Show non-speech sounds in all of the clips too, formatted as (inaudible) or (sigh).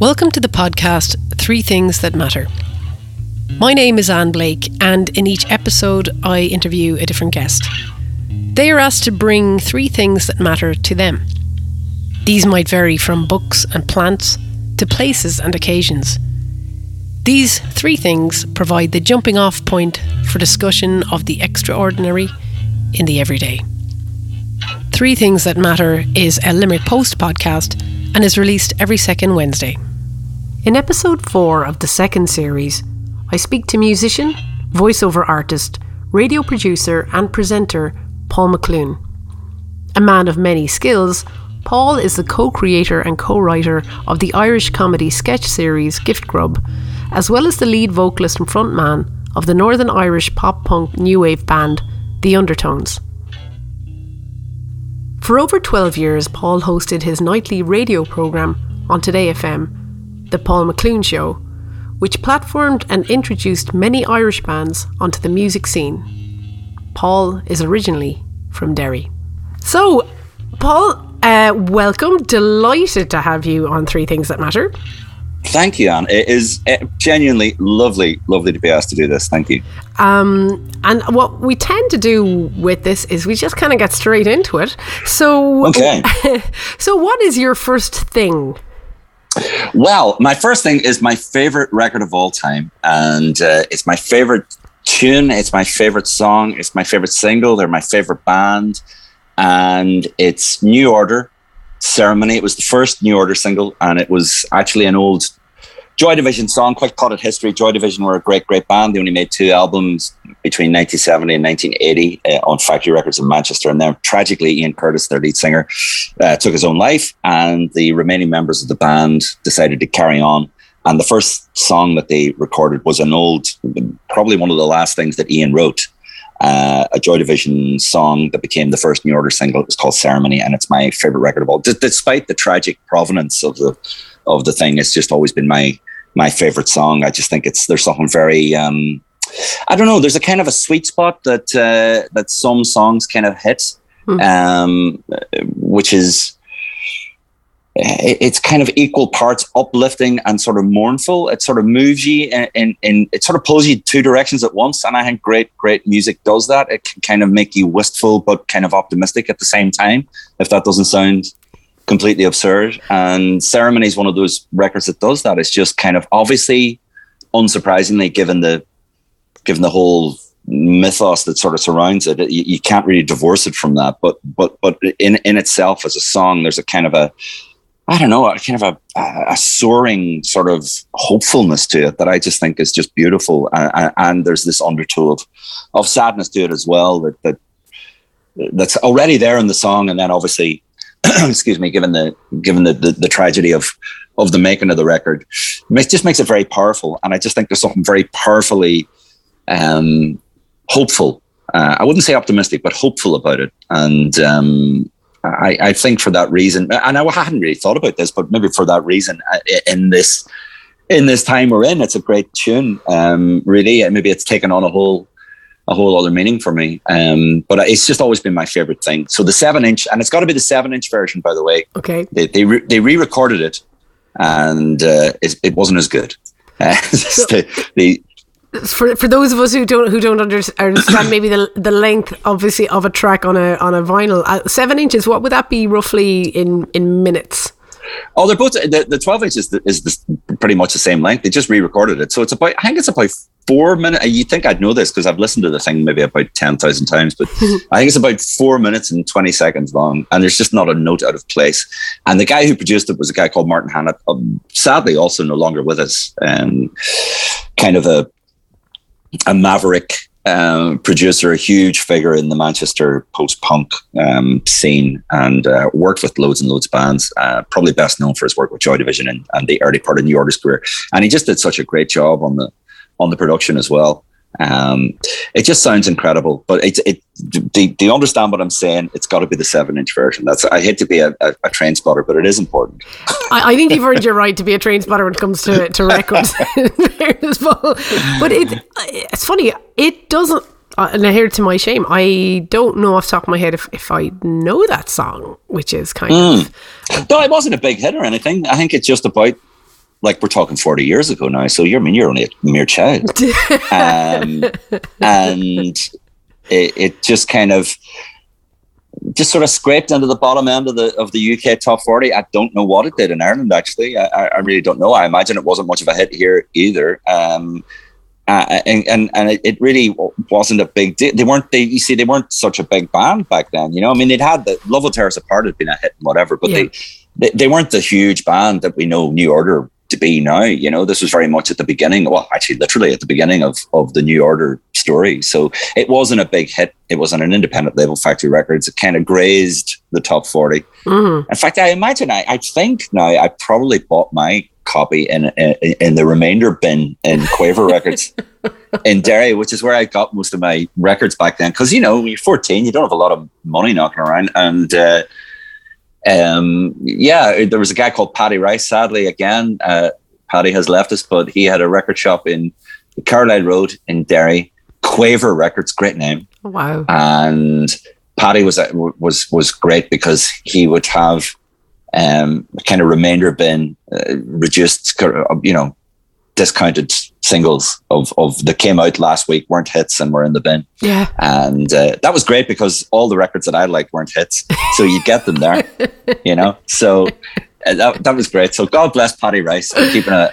Welcome to the podcast Three Things That Matter. My name is Anne Blake, and in each episode, I interview a different guest. They are asked to bring three things that matter to them. These might vary from books and plants to places and occasions. These three things provide the jumping off point for discussion of the extraordinary in the everyday. Three Things That Matter is a Limerick Post podcast and is released every second Wednesday. In episode 4 of the second series, I speak to musician, voiceover artist, radio producer, and presenter Paul McLoone. A man of many skills, Paul is the co creator and co writer of the Irish comedy sketch series Gift Grub, as well as the lead vocalist and frontman of the Northern Irish pop punk new wave band The Undertones. For over 12 years, Paul hosted his nightly radio programme on Today FM the Paul McLoone Show, which platformed and introduced many Irish bands onto the music scene. Paul is originally from Derry. So, Paul, uh, welcome. Delighted to have you on Three Things That Matter. Thank you, Anne. It is uh, genuinely lovely, lovely to be asked to do this. Thank you. Um, and what we tend to do with this is we just kind of get straight into it. So, okay. (laughs) so what is your first thing well, my first thing is my favorite record of all time, and uh, it's my favorite tune. It's my favorite song. It's my favorite single. They're my favorite band, and it's New Order Ceremony. It was the first New Order single, and it was actually an old Joy Division song, quite potted history. Joy Division were a great, great band. They only made two albums between 1970 and 1980 uh, on Factory Records in Manchester. And then tragically, Ian Curtis, their lead singer, uh, took his own life. And the remaining members of the band decided to carry on. And the first song that they recorded was an old, probably one of the last things that Ian wrote. Uh, a Joy Division song that became the first New Order single. It was called Ceremony, and it's my favorite record of all. D- despite the tragic provenance of the of the thing, it's just always been my my favorite song. I just think it's there's something very um, I don't know. There's a kind of a sweet spot that uh, that some songs kind of hit, mm. um, which is it's kind of equal parts uplifting and sort of mournful. It sort of moves you and it sort of pulls you two directions at once. And I think great, great music does that. It can kind of make you wistful but kind of optimistic at the same time. If that doesn't sound completely absurd. And Ceremony is one of those records that does that. It's just kind of obviously, unsurprisingly, given the given the whole mythos that sort of surrounds it, you, you can't really divorce it from that. But but but in in itself as a song, there's a kind of a I don't know, a kind of a, a soaring sort of hopefulness to it that I just think is just beautiful. And, and there's this undertow of, of sadness to it as well that, that that's already there in the song. And then obviously (clears throat) excuse me, given the given the, the, the tragedy of of the making of the record, it just makes it very powerful. And I just think there's something very powerfully um, hopeful. Uh, I wouldn't say optimistic, but hopeful about it. And um, I, I, think for that reason, and I hadn't really thought about this, but maybe for that reason, uh, in this in this time we're in, it's a great tune. Um, really, and maybe it's taken on a whole a whole other meaning for me. Um, but it's just always been my favorite thing. So the seven inch, and it's got to be the seven inch version, by the way. Okay. They they, re- they re-recorded it, and uh, it, it wasn't as good. (laughs) Uh, so, the, the, for for those of us who don't who don't understand maybe the the length obviously of a track on a on a vinyl uh, seven inches what would that be roughly in in minutes Oh, they're both the, the twelve inch is, the, is the, pretty much the same length. They just re-recorded it, so it's about I think it's about four minutes. You think I'd know this because I've listened to the thing maybe about ten thousand times, but (laughs) I think it's about four minutes and twenty seconds long, and there's just not a note out of place. And the guy who produced it was a guy called Martin Hannett, um, sadly also no longer with us. Um, kind of a a maverick um, producer, a huge figure in the Manchester post punk um, scene, and uh, worked with loads and loads of bands. Uh, probably best known for his work with Joy Division and, and the early part of New Order's career. And he just did such a great job on the on the production as well. Um, it just sounds incredible, but it's it. Do, do you understand what I'm saying? It's got to be the seven inch version. That's I hate to be a, a, a train spotter, but it is important. I, I, think you've earned your right to be a train spotter when it comes to to records. (laughs) (laughs) but it it's funny. It doesn't. Uh, and I hear to my shame, I don't know off the top of my head if, if I know that song, which is kind mm. of. No, it wasn't a big hit or anything. I think it's just about like we're talking 40 years ago now. So you're, I mean, you're only a mere child. (laughs) um, and it, it just kind of, just sort of scraped into the bottom end of the of the UK top 40. I don't know what it did in Ireland, actually. I, I really don't know. I imagine it wasn't much of a hit here either. Um, uh, and and, and it, really wasn't a big deal. They weren't they you see they weren't such a big band back then. You know, I mean they'd had the Love Will Tear Us Apart had been a hit and whatever, but yeah. they, they they weren't the huge band that we know New Order to be now. You know, this was very much at the beginning. Well, actually, literally at the beginning of of the New Order story. So it wasn't a big hit. It was on an independent label, Factory Records. It kind of grazed the top 40. Mm-hmm. In fact, I imagine I, I think now I probably bought my copy in, in, in the remainder bin in Quaver Records (laughs) in Derry, which is where I got most of my records back then. Because you know, when you're 14, you don't have a lot of money knocking around, and uh, um, yeah, there was a guy called Paddy Rice. Sadly, again, uh, Paddy has left us, but he had a record shop in Caroline Road in Derry. Quaver Records, great name. Wow! And Paddy was uh, was was great because he would have um, kind of remainder bin, uh, reduced, uh, you know, discounted singles of of that came out last week weren't hits and were in the bin. Yeah, and uh, that was great because all the records that I liked weren't hits, so you get them there, (laughs) you know. So uh, that that was great. So God bless Paddy Rice for keeping a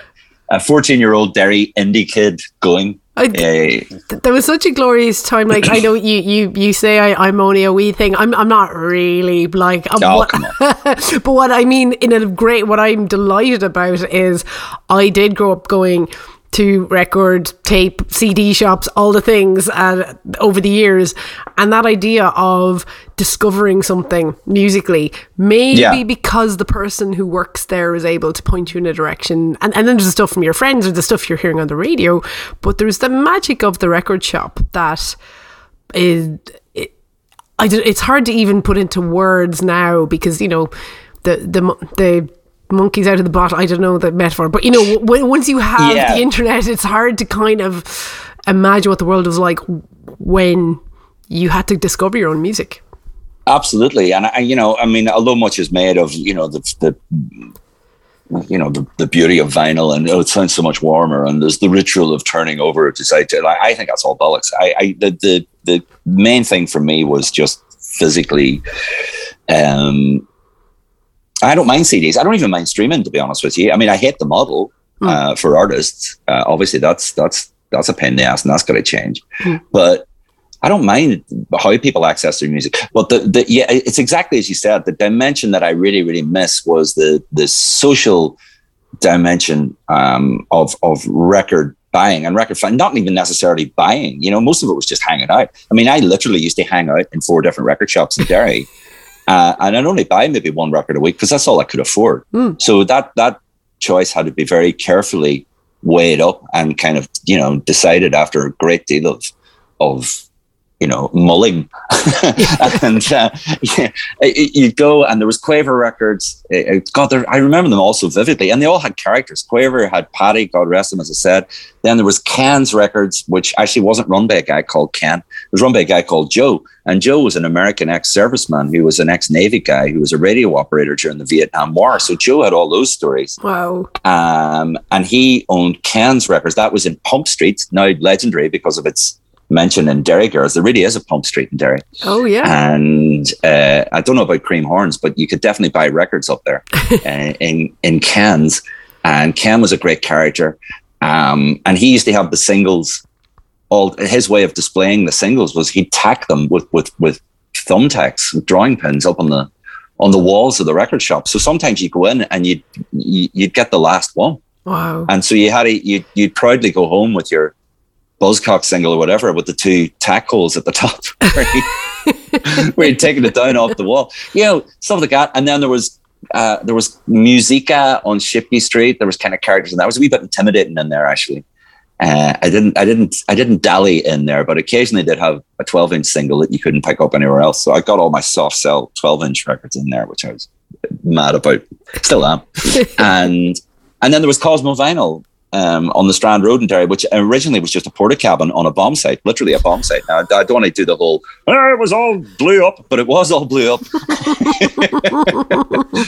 a 14 year old Derry indie kid going. I, there was such a glorious time. Like I know you, you, you say I, am only a wee thing. I'm, I'm not really like. Oh, what, come on. (laughs) but what I mean in a great, what I'm delighted about is, I did grow up going to record, tape, CD shops, all the things uh, over the years. And that idea of discovering something musically, maybe yeah. because the person who works there is able to point you in a direction. And, and then there's the stuff from your friends or the stuff you're hearing on the radio. But there's the magic of the record shop that is. It, I, it's hard to even put into words now because, you know, the, the, the monkeys out of the bottle. I don't know the metaphor, but you know, w- once you have yeah. the internet, it's hard to kind of imagine what the world was like when you had to discover your own music. Absolutely, and I, you know, I mean, although much is made of you know the the you know the, the beauty of vinyl and oh, it sounds so much warmer and there's the ritual of turning over to side to I, I think that's all bollocks. I, I the, the the main thing for me was just physically um I don't mind CDs. I don't even mind streaming, to be honest with you. I mean, I hate the model mm. uh, for artists. Uh, obviously, that's that's that's a pain in the ass, and that's got to change. Mm. But I don't mind how people access their music. But the, the yeah, it's exactly as you said. The dimension that I really really miss was the the social dimension um, of of record buying and record fan, not even necessarily buying. You know, most of it was just hanging out. I mean, I literally used to hang out in four different record shops in Derry. (laughs) Uh, and I'd only buy maybe one record a week because that's all I could afford. Mm. So that that choice had to be very carefully weighed up and kind of you know decided after a great deal of of you know, mulling. (laughs) (laughs) and uh, yeah, you go, and there was Quaver Records. God, I remember them all so vividly, and they all had characters. Quaver had Paddy, God rest him, as I said. Then there was Ken's Records, which actually wasn't run by a guy called Ken. It was run by a guy called Joe, and Joe was an American ex-serviceman who was an ex-Navy guy who was a radio operator during the Vietnam War. So Joe had all those stories. Wow. Um, and he owned Ken's Records. That was in Pump Street, now legendary because of its mentioned in Derry Girls. There really is a pump street in Derry. Oh yeah. And uh, I don't know about Cream Horns, but you could definitely buy records up there (laughs) uh, in in Ken's. And Ken was a great character. Um, and he used to have the singles. All his way of displaying the singles was he'd tack them with with with thumbtacks, drawing pins up on the on the walls of the record shop. So sometimes you go in and you'd you'd get the last one. Wow. And so you had to you you'd proudly go home with your Buzzcock single or whatever with the two tack holes at the top (laughs) where you'd taken it down off the wall. You know, stuff like that. And then there was uh, there was Musica on Shipquay Street. There was kind of characters, and that was a wee bit intimidating in there actually. Uh, I didn't, I didn't, I didn't dally in there, but occasionally did have a 12 inch single that you couldn't pick up anywhere else. So I got all my Soft Cell 12 inch records in there, which I was mad about. Still am. (laughs) and and then there was Cosmo Vinyl, um, on the Strand Road in Derry, which originally was just a Portakabin on a bomb site, literally a bomb site. Now, I don't want to do the whole, oh, it was all blew up, but it was all blew up.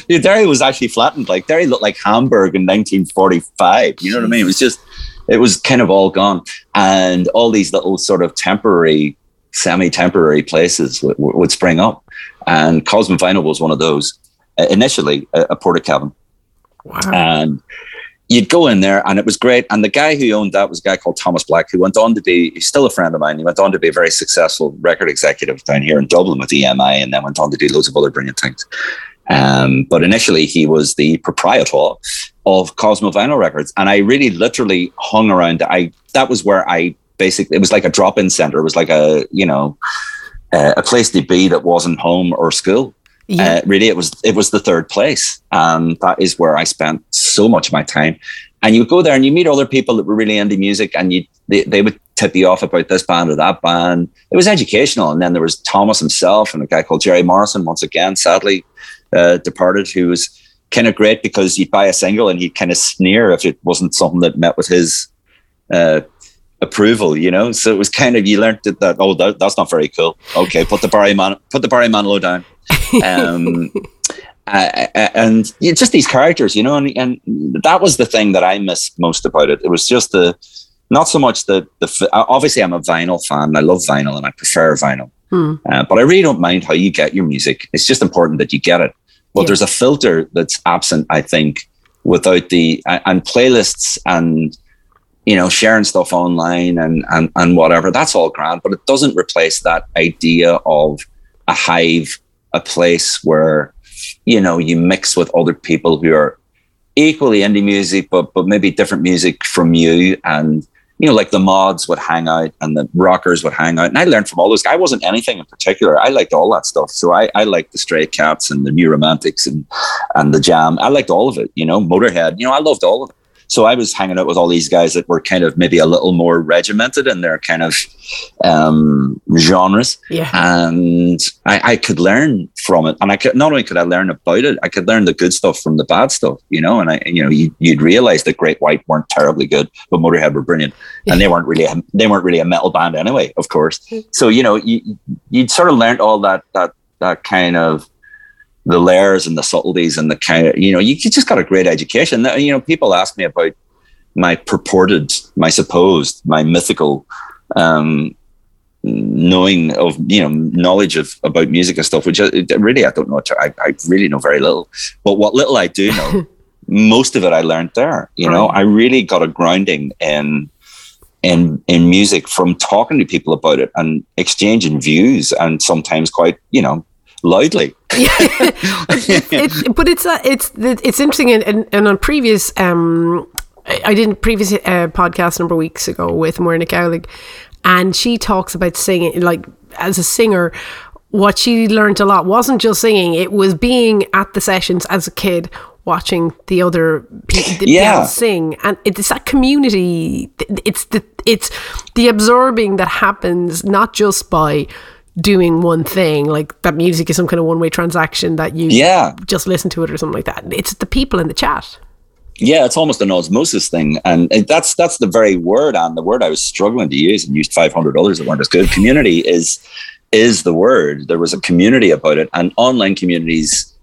(laughs) Derry was actually flattened. Like Derry looked like Hamburg in 1945. You know what I mean? It was just, it was kind of all gone. And all these little sort of temporary, semi temporary places w- w- would spring up. And Cosmo Vinyl was one of those. Uh, initially, a, a Portakabin. Wow. And you'd go in there and it was great. And the guy who owned that was a guy called Thomas Black, who went on to be, he's still a friend of mine. He went on to be a very successful record executive down here in Dublin with EMI and then went on to do loads of other brilliant things. Um, but initially, he was the proprietor of Cosmo Vinyl Records. And I really literally hung around. I That was where I basically, it was like a drop in center. It was like a, you know, uh, a place to be that wasn't home or school. Yeah. Uh, really, it was it was the third place, and that is where I spent so much of my time. And you go there and you meet other people that were really into music, and you they, they would tip you off about this band or that band. It was educational, and then there was Thomas himself and a guy called Jerry Morrison. Once again, sadly uh, departed, who was kind of great because you'd buy a single and he'd kind of sneer if it wasn't something that met with his uh, approval, you know. So it was kind of you learned that, that oh that, that's not very cool. Okay, put the Barry Man put the Barry Manilow down. Um, (laughs) uh, and you know, just these characters, you know, and, and that was the thing that I missed most about it. It was just the not so much the the obviously I'm a vinyl fan. I love vinyl and I prefer vinyl, hmm. uh, but I really don't mind how you get your music. It's just important that you get it. But yeah. there's a filter that's absent, I think, without the and playlists and you know sharing stuff online and and and whatever. That's all grand, but it doesn't replace that idea of a hive a place where you know you mix with other people who are equally indie music, but but maybe different music from you and you know, like the mods would hang out and the rockers would hang out. And I learned from all those. I wasn't anything in particular. I liked all that stuff. So I, I liked the Stray Cats and the New Romantics and and the Jam. I liked all of it, you know, Motorhead. You know, I loved all of it. So I was hanging out with all these guys that were kind of maybe a little more regimented in their kind of um, genres. Yeah. And I, I, could learn from it. And I could not only could I learn about it, I could learn the good stuff from the bad stuff, you know. And I, you know, you, would realize that Great White weren't terribly good, but Motorhead were brilliant. Yeah. And they weren't really a, they weren't really a metal band anyway, of course. Mm. So, you know, you you'd sort of learned all that that that kind of the layers and the subtleties and the kind of you know you, you just got a great education. You know people ask me about my purported my supposed my mythical um knowing of you know knowledge of about music and stuff which I, really i don't know I, I really know very little. But what little i do know (laughs) most of it i learned there you know? I really got a grounding in in in music from talking to people about it and exchanging views and sometimes quite you know loudly. It's, (laughs) it's, but it's uh, it's it's interesting, and, and, and on previous, um, I did a previous uh, podcast a number of weeks ago with Moira Cowling, and she talks about singing, like as a singer. What she learned a lot wasn't just singing; it was being at the sessions as a kid, watching the other (laughs) people yeah. sing and it's that community it's the it's the absorbing that happens not just by doing one thing like that music is some kind of one way transaction that you yeah. just listen to it or something like that. It's the people in the chat. Yeah it's almost an osmosis thing. And that's that's the very word and the word i was struggling to use and used 500 others that weren't as good. Community is is the word. There was a community about it and online communities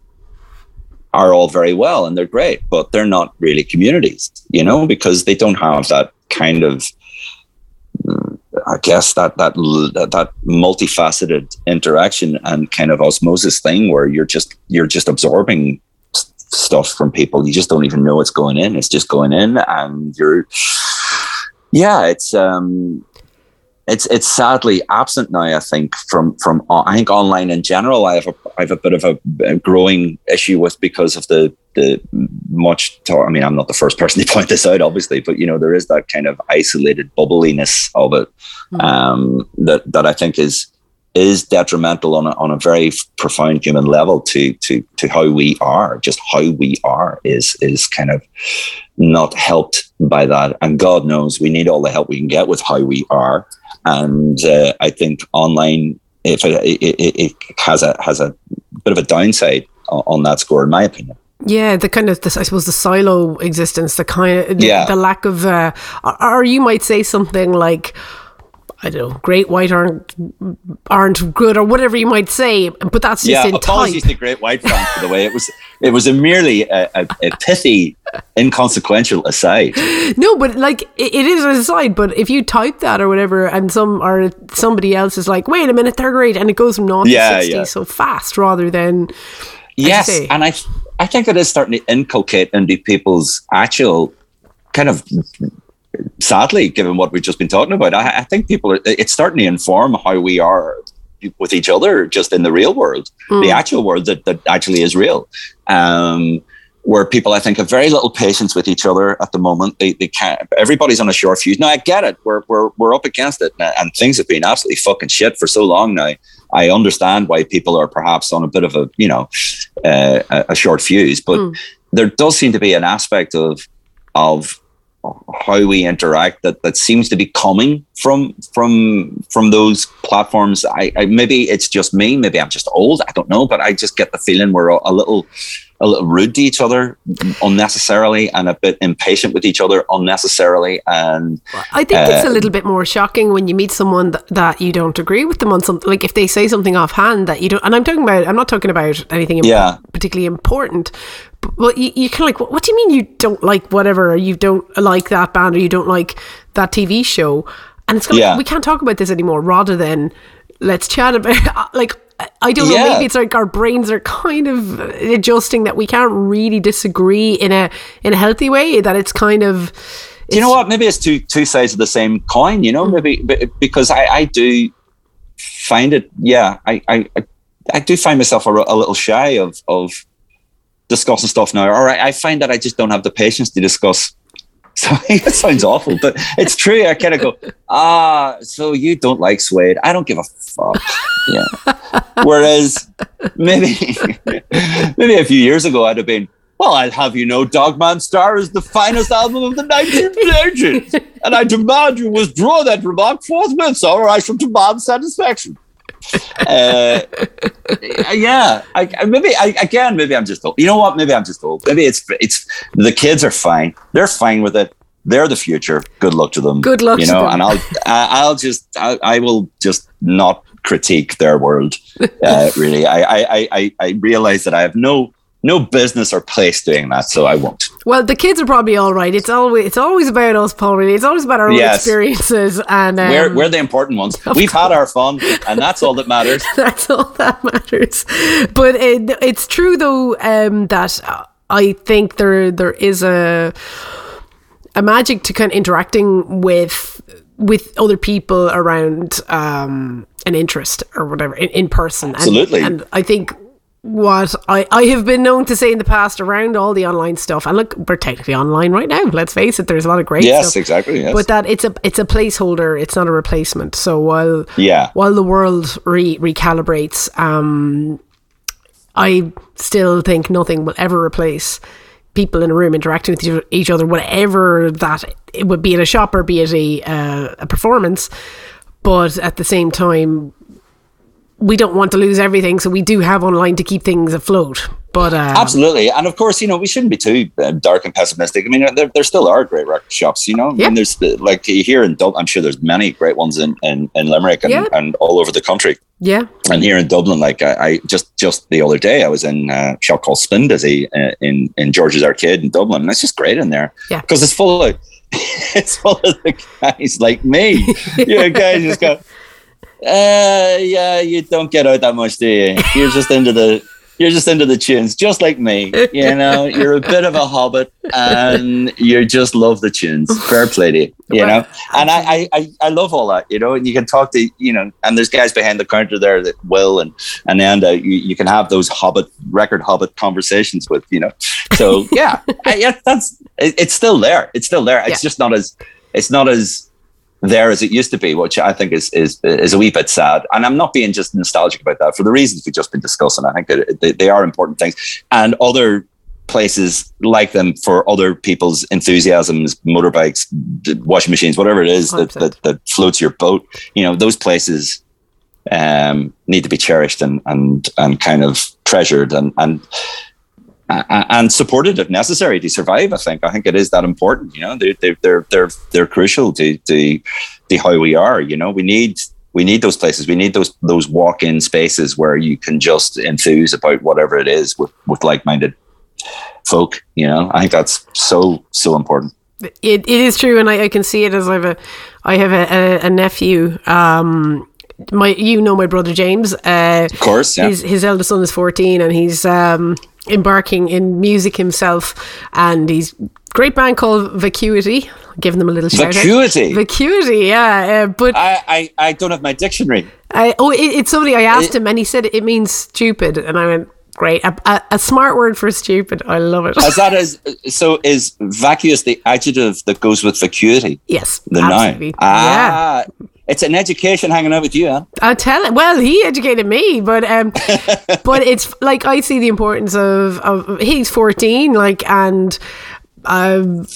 are all very well and they're great but they're not really communities you know because they don't have that kind of I guess that that that multifaceted interaction and kind of osmosis thing where you're just you're just absorbing stuff from people. You just don't even know what's going in. It's just going in, and you're yeah. It's um, it's it's sadly absent now. I think from from I think online in general, I have a I have a bit of a, growing issue with because of the the much. Talk, I mean, I'm not the first person to point this out, obviously, but you know, there is that kind of isolated bubbliness of it mm-hmm. um, that that I think is is detrimental on a, on a very profound human level to to to how we are. Just how we are is is kind of not helped by that. And God knows we need all the help we can get with how we are. And uh, I think online, if it, it, it, has a has a bit of a downside on, that score, in my opinion. Yeah, the kind of the, I suppose the silo existence, the kind of the, Yeah. the lack of, uh, or, or you might say something like. I don't know, great white aren't aren't good or whatever you might say, but that's just yeah, in apologies type. to Great White fans for the way it was. It was a merely a, a, a pithy, inconsequential aside. No, but like it, it is an aside. But if you type that or whatever, and some or somebody else is like, "Wait a minute, they're great," and it goes from naught Yeah, to sixty yeah. so fast, rather than Yes, and I I think it is starting to inculcate into people's actual kind of sadly, given what we've just been talking about, I, I think people are it's starting to inform how we are with each other just in the real world, the actual world that, that actually is real. Um where people I think have very little patience with each other at the moment. They they can't everybody's on a short fuse. Now I get it. We're we're we're up against it and, and things have been absolutely fucking shit for so long now. I understand why people are perhaps on a bit of a you know uh, a, a short fuse, but there does seem to be an aspect of of how we interact that that seems to be coming from from from those platforms. I, I maybe it's just me, maybe I'm just old. I don't know, but I just get the feeling we're a, a little a little rude to each other unnecessarily and a bit impatient with each other unnecessarily and I think it's a Uh, little bit more shocking when you meet someone th- that you don't agree with them on something. Like if they say something offhand that you don't, and I'm talking about, I'm not talking about anything Yeah. particularly important. Well, you, you kind of like, what, what do you mean you don't like whatever, or you don't like that band, or you don't like that TV show? And it's kind of Yeah. like, we can't talk about this anymore. Rather than let's chat about (laughs) like. I- don't know. Yeah. Maybe it's like our brains are kind of adjusting that we can't really disagree in a in a healthy way. That it's kind of. do you know what? Maybe it's two two sides of the same coin. You know, hmm. maybe because I, I do find it. Yeah, I I, I- I do find myself a, a little shy of of discussing stuff now. Or I, I find that I just don't have the patience to discuss. (laughs) So it sounds awful, but it's true. I kind of go, ah, so you don't like Suede? I don't give a fuck. Yeah. Whereas maybe (laughs) maybe a few years ago I'd have been, well, I'll have you know, Dog Man Star is the finest album of the 1980s, and I demand you withdraw that remark forthwith, or I shall demand satisfaction. Uh, (laughs) yeah, I, I, maybe I, again, maybe I'm just old. You know what? Maybe I'm just old. Maybe it's it's the kids are fine. They're fine with it. They're the future. Good luck to them. Good luck You to know, them. and I'll (laughs) I'll just I, I will just not critique their world. Uh, really, I I I I realize that I have no no business or place doing that, so I won't. Well, the kids are probably all right. It's always it's always about us, Paul. Really, it's always about our own Yes. experiences, and um, we're we're the important ones. We've had our fun, and that's all that matters. (laughs) that's all that matters. But it, it's true though um, that I think there there is a a magic to kind of interacting with with other people around um, an interest or whatever in, in person. And- Absolutely. and I think what I, I have been known to say in the past around all the online stuff, and look, we're technically online right now. Let's face it, there's a lot of great Yes, stuff. exactly. Yes. But that it's a it's a placeholder. It's not a replacement. So while Yeah. while the world re- recalibrates, um, I still think nothing will ever replace people in a room interacting with each- other, whatever that it would be in a shop or be it a uh, a performance. But at the same time, we don't want to lose everything, so we do have online to keep things afloat. But uh, Absolutely, and of course, you know we shouldn't be too uh, dark and pessimistic. I mean, there, there still are great record shops. You know, I Yeah. mean, there's uh, like here in Dublin. I'm sure there's many great ones in in, in Limerick and, and all over the country. yeah, And here in Dublin, like I, I just just the other day, I was in a shop called Spindizzy uh, in in George's Arcade in Dublin, and it's just great in there. Yeah. because it's full of (laughs) it's full of the guys like me. (laughs) you guys just go, uh, yeah, you don't get out that much, do you? You're just into the you're just into the tunes, just like me. You know, you're a bit of a hobbit, and you just love the tunes. Fair play to you. You Right. know, and I, I, I, I love all that. You know, and you can talk to you know, and there's guys behind the counter there that will and and then uh, you, you can have those hobbit record hobbit conversations with. You know, so yeah, I, yeah, that's it, it's still there. It's still there. It's Yeah. just not as it's not as there as it used to be, which I think is is is a wee bit sad. And I'm not being just nostalgic about that for the reasons we've just been discussing. I think they, they are important things, and other places like them for other people's enthusiasms, motorbikes, washing machines, whatever it is that, that that floats your boat. You know, those places um, need to be cherished and and and kind of treasured and and and supported if necessary to survive. I think I think it is that important. You know, they they they're they're they're crucial to to to how we are. You know, we need we need those places. We need those those walk in spaces where you can just enthuse about whatever it is with with like minded folk. You know, I think that's so so important. It, it is true, and I, I can see it as I have a I have a, a, a nephew. Um, my you know my brother James. Uh, of course, yeah. His, his eldest son is fourteen, and he's um, embarking in music himself, and he's great band called Vacuity. Giving them a little shout Vacuity. out. Vacuity, yeah. Uh, but I, I, I don't have my dictionary. I, oh, it, it's somebody I asked it, him, and he said it means stupid, and I went, great. A, a, a, smart word for stupid. I love it. As that is, so is vacuous the adjective that goes with vacuity? Yes. The noun. Ah, yeah. It's an education hanging out with you, huh? I tell it. Well, he educated me, but um, (laughs) but it's like I see the importance of of he's fourteen, like and um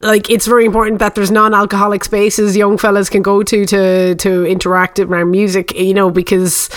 like it's very important that there's non-alcoholic spaces young fellas can go to to to interact around music you know because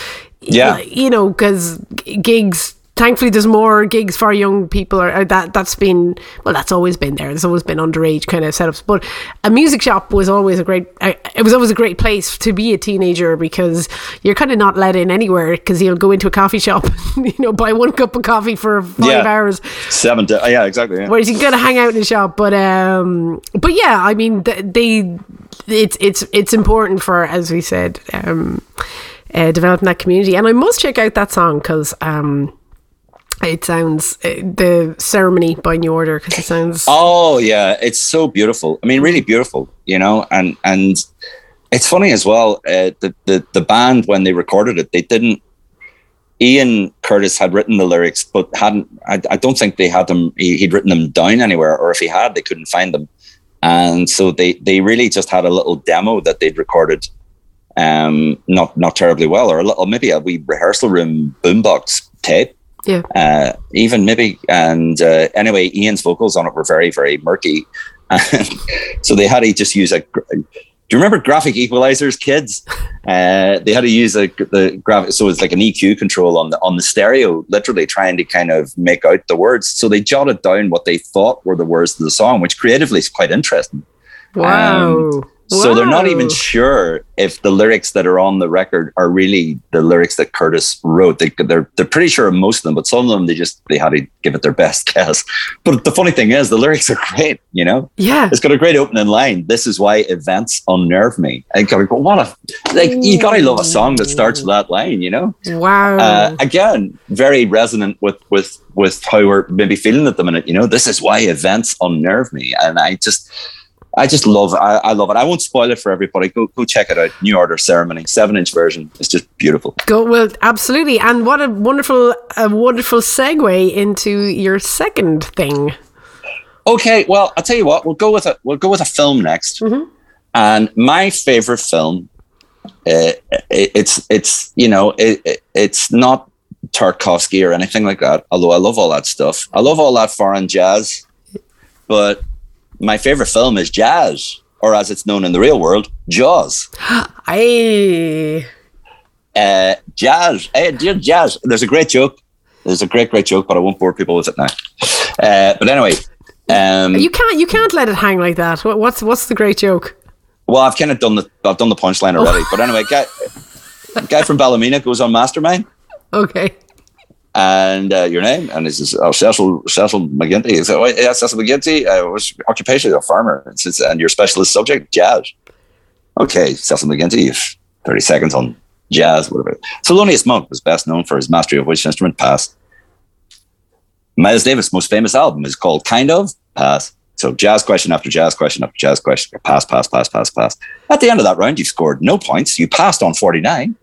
yeah you know because gigs thankfully there's more gigs for young people or, or, that that's been well that's always been there. There's always been underage kind of setups. But a music shop was always a great it was always a great place to be a teenager because you're kind of not let in anywhere because you'll go into a coffee shop (laughs) you know buy one cup of coffee for five yeah. hours. Seven to, yeah exactly yeah. whereas you gotta hang out in the shop. But um but yeah I mean they it's it's it's important for as we said um uh, developing that community. And I must check out that song because um it sounds uh, the ceremony by New Order because it sounds. Oh yeah, it's so beautiful. I mean, really beautiful, you know. And and it's funny as well. Uh, the the the band when they recorded it, they didn't. Ian Curtis had written the lyrics, but hadn't. I, I don't think they had them. He, he'd written them down anywhere, or if he had, they couldn't find them. And so they they really just had a little demo that they'd recorded, um, not not terribly well, or a little maybe a wee rehearsal room boombox tape yeah. Uh, even maybe, and uh, anyway, Ian's vocals on it were very, very murky. (laughs) so they had to just use a. Do you remember graphic equalizers, kids? Uh, they had to use a, the graphic, so it's like an EQ control on the on the stereo, literally trying to kind of make out the words. So they jotted down what they thought were the words of the song, which creatively is quite interesting. Wow. Um, so they're not even sure if the lyrics that are on the record are really the lyrics that Curtis wrote. They, are they're, they're pretty sure of most of them, but some of them they just they had to give it their best (laughs) guess. But the funny thing is, the lyrics are great. You know, yeah, it's got a great opening line. This is why events unnerve me. And go, what a like you gotta love a song that starts with that line. You know, wow. Uh, again, very resonant with with with how we're maybe feeling at the minute. You know, this is why events unnerve me, and I just I just love I, I, love it. I won't spoil it for everybody. Go go check it out. New Order Ceremony, seven inch version. It's just beautiful. Go well, absolutely. And what a wonderful a wonderful segue into your second thing. Okay, well, I'll tell you what. We'll go with a we'll go with a film next. Mm-hmm. And my favorite film, uh, it, it's it's you know it, it's not Tarkovsky or anything like that. Although I love all that stuff. I love all that foreign jazz, but my favorite film is Jazz, or as it's known in the real world, Jaws. (gasps) Aye. Uh, jazz. Hey, dear Jazz. There's a great joke. There's a great, great joke, but I won't bore people with it now. Uh, but anyway, um, you can't you can't let it hang like that. What's what's the great joke? Well, I've kind of done the I've done the punchline already. but anyway, guy (laughs) guy from Ballymena goes on Mastermind. Okay and uh, your name? And he says, oh, Cecil, Cecil McGinty. He said, oh, yeah, Cecil McGinty. What's your occupation? A farmer. And, says, and your specialist subject? Jazz. Okay, Cecil McGinty, 30 seconds on jazz, whatever. Thelonious Monk was best known for his mastery of which instrument? Pass. Miles Davis' most famous album is called Kind of? Pass. So jazz question after jazz question after jazz question. Pass, pass, pass, pass, pass. At the end of that round, you scored no points. You passed on 49.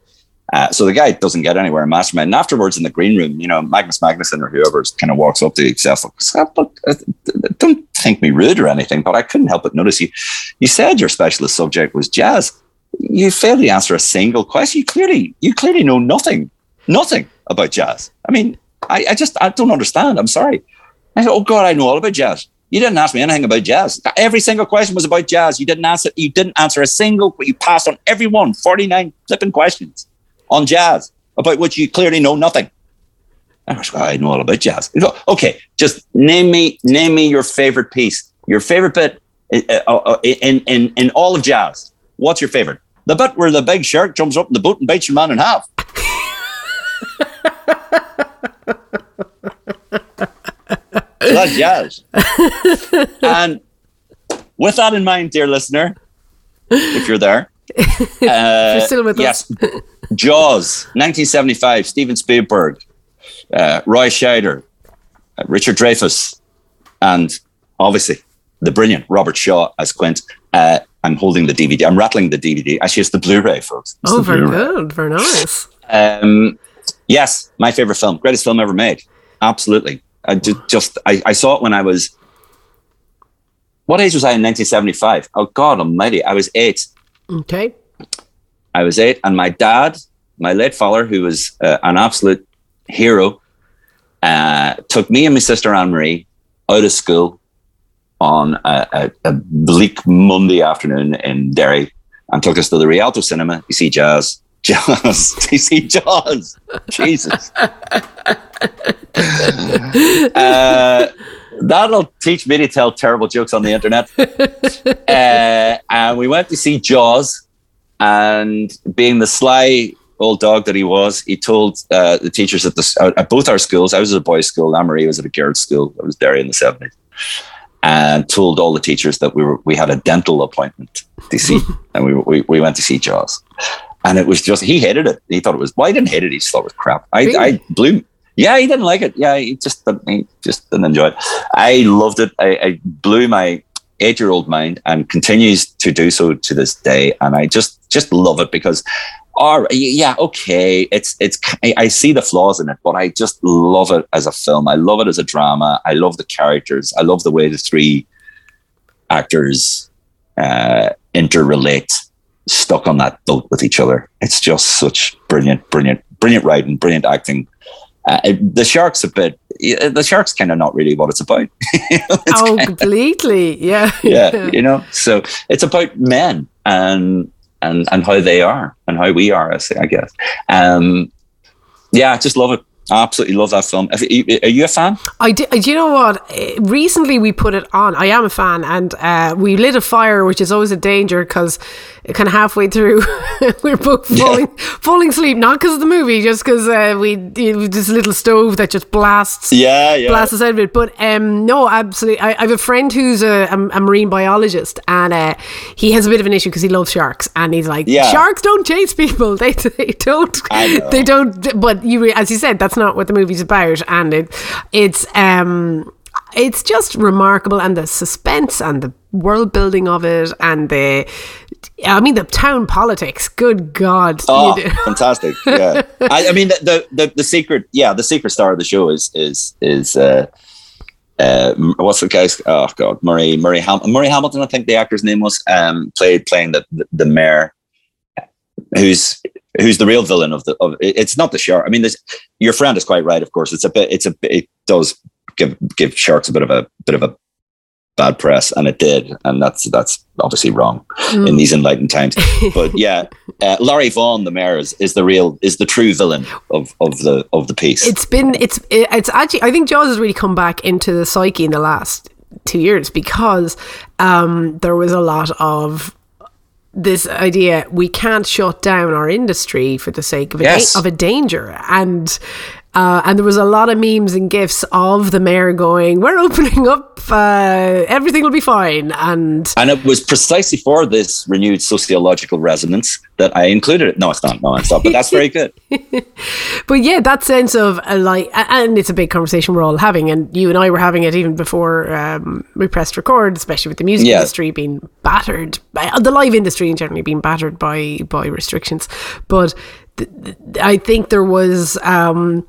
Uh, so the guy doesn't get anywhere in mastermind. And afterwards in the green room, you know, Magnus Magnusson or whoever kind of walks up to himself, look, uh, don't think me rude or anything, but I couldn't help but notice you. You said your specialist subject was jazz. You failed to answer a single question. You clearly, you clearly know nothing, nothing about jazz. I mean, I, I just, I don't understand. I'm sorry. I said, oh God, I know all about jazz. You didn't ask me anything about jazz. Every single question was about jazz. You didn't answer. You didn't answer a single. You passed on every one. Forty nine flipping questions on jazz, about which you clearly know nothing. I was, I know all about jazz. Okay, just name me, name me your favorite piece, your favorite bit uh, uh, uh, in in in all of jazz. What's your favorite? The bit where the big shark jumps up in the boat and bites your man in half. (laughs) that's jazz. and with that in mind, dear listener, if you're there, (laughs) uh, you're still with yes, Jaws, 1975, Steven Spielberg, uh, Roy Scheider, uh, Richard Dreyfuss, and obviously the brilliant Robert Shaw as Quint. Uh, I'm holding the DVD. I'm rattling the DVD. Actually, it's the Blu-ray, folks. It's oh, very good, very nice. Um, yes, my favorite film, greatest film ever made. Absolutely. I just, just I, I saw it when I was. What age was I in 1975? Oh God Almighty! I was eight. Okay. I was eight, and my dad, my late father, who was uh, an absolute hero, uh, took me and my sister Anne Marie out of school on a, a, a, bleak Monday afternoon in Derry and took us to the Rialto Cinema to see jazz. (laughs) Jazz. (laughs) to see jazz. Jesus. (laughs) uh, that'll teach me to tell terrible jokes on the internet. uh, and we went to see Jaws, and being the sly old dog that he was, he told uh, the teachers at the at both our schools. I was at a boys' school. Marie was at a girls' school. I was there in the seventies, and told all the teachers that we were we had a dental appointment to see, (laughs) and we, we we went to see Jaws. And it was just he hated it. He thought it was well, I didn't hate it. He just thought it was crap. I, really? I blew yeah, he didn't like it. Yeah, he just didn't, he just didn't enjoy it. I loved it. I, I blew my eight year old mind and continues to do so to this day. And I just just love it because all right, yeah, okay, it's it's I see the flaws in it, but I just love it as a film. I love it as a drama. I love the characters. I love the way the three actors uh, interrelate, stuck on that boat with each other. It's just such brilliant, brilliant, brilliant writing, brilliant acting. Uh, the sharks a bit. The sharks kind of not really what it's about. (laughs) oh, completely, yeah. yeah, (laughs) you know. So it's about men and and and how they are and how we are. I guess. Um, yeah, I just love it. I absolutely love that film. Are you a fan? I do. Do you know what? Recently we put it on. I am a fan, and uh, we lit a fire, which is always a danger because kind of halfway through (laughs) we're both falling yeah. falling asleep. Not because of the movie, just because uh, we this little stove that just blasts. Yeah, yeah. Blasts us out of it. But um, no, absolutely. I, I, have a friend who's a, a, a marine biologist, and uh, he has a bit of an issue because he loves sharks, and he's like, yeah. sharks don't chase people. (laughs) They, they don't. They don't. But you, as you said, that's that's not what the movie's about, and it it's um it's just remarkable, and the suspense and the world building of it, and the I mean the town politics. Good God! Oh, (laughs) fantastic! Yeah, I, I, mean the, the the secret, yeah, the secret star of the show is is is. Uh, uh, what's the guy's? Oh God, Murray Murray Ham- Murray Hamilton. I think the actor's name was um, played playing the, the, the mayor, who's who's the real villain of the of it's not the shark. I mean, this your friend is quite right. Of course, it's a bit. It's a it does give give sharks a bit of a bit of a bad press, and it did, and that's that's obviously wrong mm. in these enlightened times. But (laughs) yeah, uh, Larry Vaughn, the mayor, is, is the real is the true villain of of the of the piece. It's been it's it's actually I think Jaws has really come back into the psyche in the last two years because um, there was a lot of this idea we can't shut down our industry for the sake of a, yes. da- of a danger and uh, and there was a lot of memes and gifs of the mayor going, "We're opening up. Uh, everything will be fine." And and it was precisely for this renewed sociological resonance that I included it. No, it's not. No, it's not. But that's very good. (laughs) but yeah, that sense of uh, like, and it's a big conversation we're all having, and you and I were having it even before um, we pressed record, especially with the music yeah. industry being battered, by, the live industry in general being battered by by restrictions. But th- th- I think there was. Um,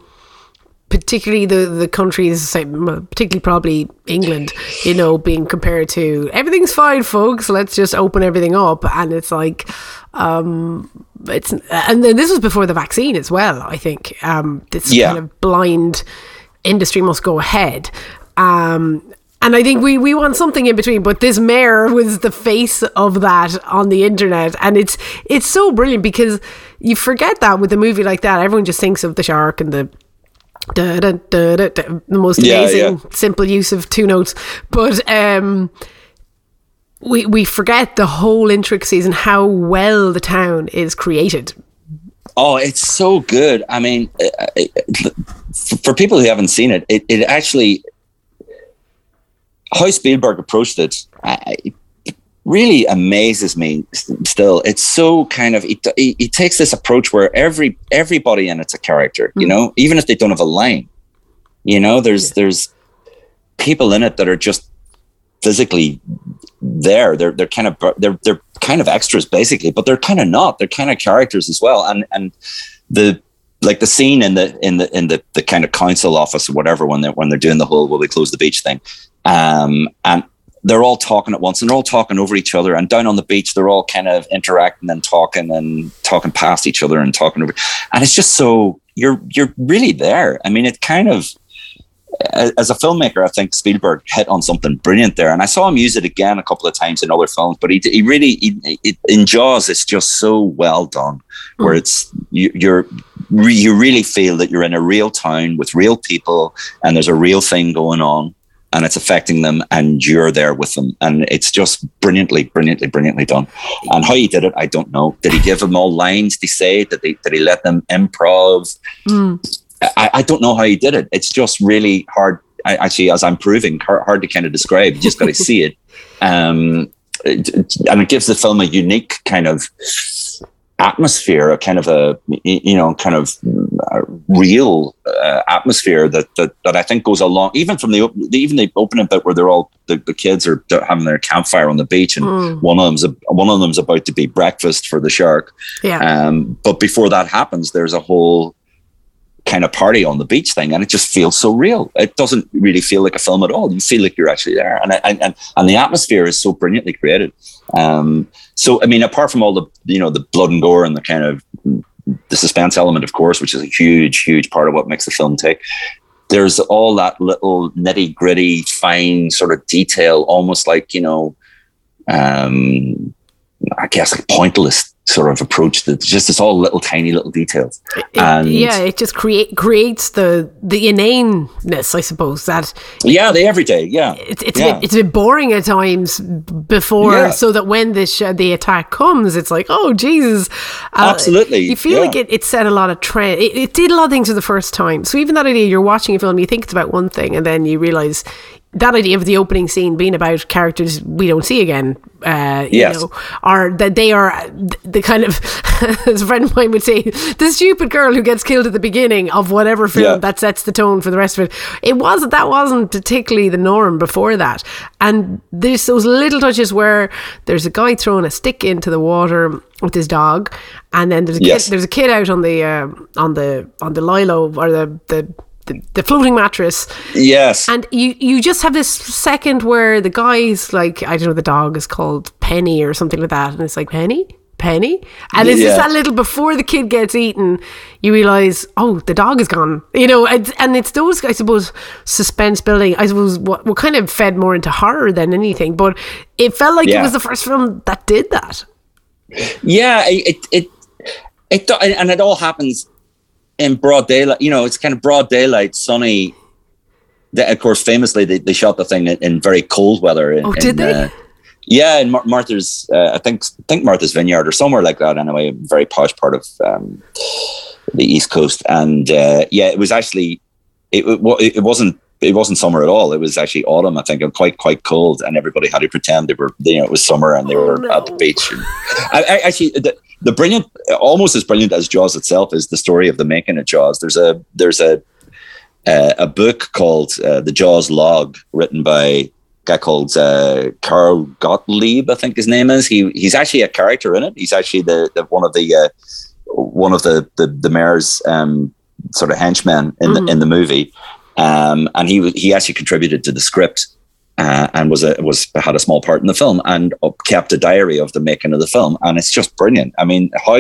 particularly the the countries, particularly probably England, you know, being compared to everything's fine, folks. Let's just open everything up, and it's like, um, it's and then this was before the vaccine as well. I think um, this yeah. kind of blind industry must go ahead. Um, and I think we, we want something in between, but this mayor was the face of that on the internet, and it's it's so brilliant because you forget that with a movie like that, everyone just thinks of the shark and the Da, da, da, the most Yeah, amazing yeah. simple use of two notes but um we we forget the whole intricacies and how well the town is created Oh, it's so good. I mean, uh, uh, for people who haven't seen it, it, it actually how Spielberg approached it. I, it really amazes me still. It's so kind of he, he, he takes this approach where every everybody in it's a character, you Mm. know, even if they don't have a line. You know, there's there's people in it that are just physically there. They're they're kind of they're they're kind of extras basically, but they're kind of not. They're kind of characters as well. And and the like the scene in the in the in the the kind of council office or whatever when they when they're doing the whole will we close the beach thing. Um and they're all talking at once and they're all talking over each other. And down on the beach they're all kind of interacting and talking and talking past each other and talking over and it's just so you're you're really there. I mean it kind of as a filmmaker i think spielberg hit on something brilliant there. And i saw him use it again a couple of times in other films but he, he really he, it, in jaws it's just so well done where Mm. it's you, you're re, you really feel that you're in a real town with real people and there's a real thing going on and it's affecting them and you're there with them. And it's just brilliantly brilliantly brilliantly done. And how he did it i don't know. Did he give them all lines to say? Did, they, did he let them improv? Mm. I, I don't know how he did it. It's just really hard. I, actually as i'm proving hard, hard to kind of describe. You just got to (laughs) see it. Um and it gives the film a unique kind of atmosphere a kind of a you know kind of real uh, atmosphere that, that that I think goes along even from the op- even the opening bit where they're all the, the kids are having their campfire on the beach and Mm. one of them's a, one of them's about to be breakfast for the shark yeah um, but before that happens, there's a whole kind of party on the beach thing, and it just feels so real. It doesn't really feel like a film at all. You feel like you're actually there, and and and, and the atmosphere is so brilliantly created. Um, so, I mean, apart from all the you know the blood and gore and the kind of the suspense element, of course, which is a huge, huge part of what makes the film tick. There's all that little nitty gritty, fine sort of detail, almost like you know, um, I guess like pointless sort of approach. That just it's all little tiny little details. It- and- yeah it just create creates the the inaneness i suppose that Yeah, the everyday. Yeah, it's it's, a bit, it's a bit boring at times before Yeah. so that when the sh- the attack comes it's like oh jesus Uh, Absolutely, you feel yeah. like it, it set a lot of trend it, it did a lot of things for the first time so even that idea you're watching a film you think it's about one thing and then you realize that idea of the opening scene being about characters we don't see again uh you Yes. know are that they are the, the kind of (laughs) as a friend of mine would say the stupid girl who gets killed at the beginning of whatever film Yeah. that sets the tone for the rest of it it wasn't that wasn't particularly the norm before that and there's those little touches where there's a guy throwing a stick into the water with his dog and then there's a Yes. kid there's a kid out on the uh, on the on the lilo or the the the, the floating mattress. Yes, and you you just have this second where the guy's like I don't know the dog is called Penny or something like that. And it's like Penny? Penny? And it's just Yeah. that little before the kid gets eaten you realize oh the dog is gone. You know and, and it's those I suppose suspense building I suppose what, what kind of fed more into horror than anything. But it felt like it was the first film that did that. Yeah. It it it do- and it all happens in broad daylight. You know, it's kind of broad daylight, sunny. The, of course, famously, they, they shot the thing in, in very cold weather. In, Oh, did in, they? Uh, yeah, in Mar- Martha's, uh, I think, I think Martha's Vineyard or somewhere like that. Anyway, a very posh part of um, the East Coast, and uh, yeah, it was actually, it, it, it wasn't. It wasn't summer at all. It was actually autumn. I think, and quite quite cold, and everybody had to pretend they were, you know, it was summer and they Oh, were at the beach. I, I actually, the, the brilliant, almost as brilliant as Jaws itself, is the story of the making of Jaws. There's a there's a uh, a book called uh, The Jaws Log, written by a guy called uh, Carl Gottlieb, I think his name is. He he's actually a character in it. He's actually the, the one of the uh, one of the the, the mayor's um, sort of henchmen in Mhm. the in the movie, um, and he he actually contributed to the script. Uh, and was a was had a small part in the film and kept a diary of the making of the film and it's just brilliant. I mean how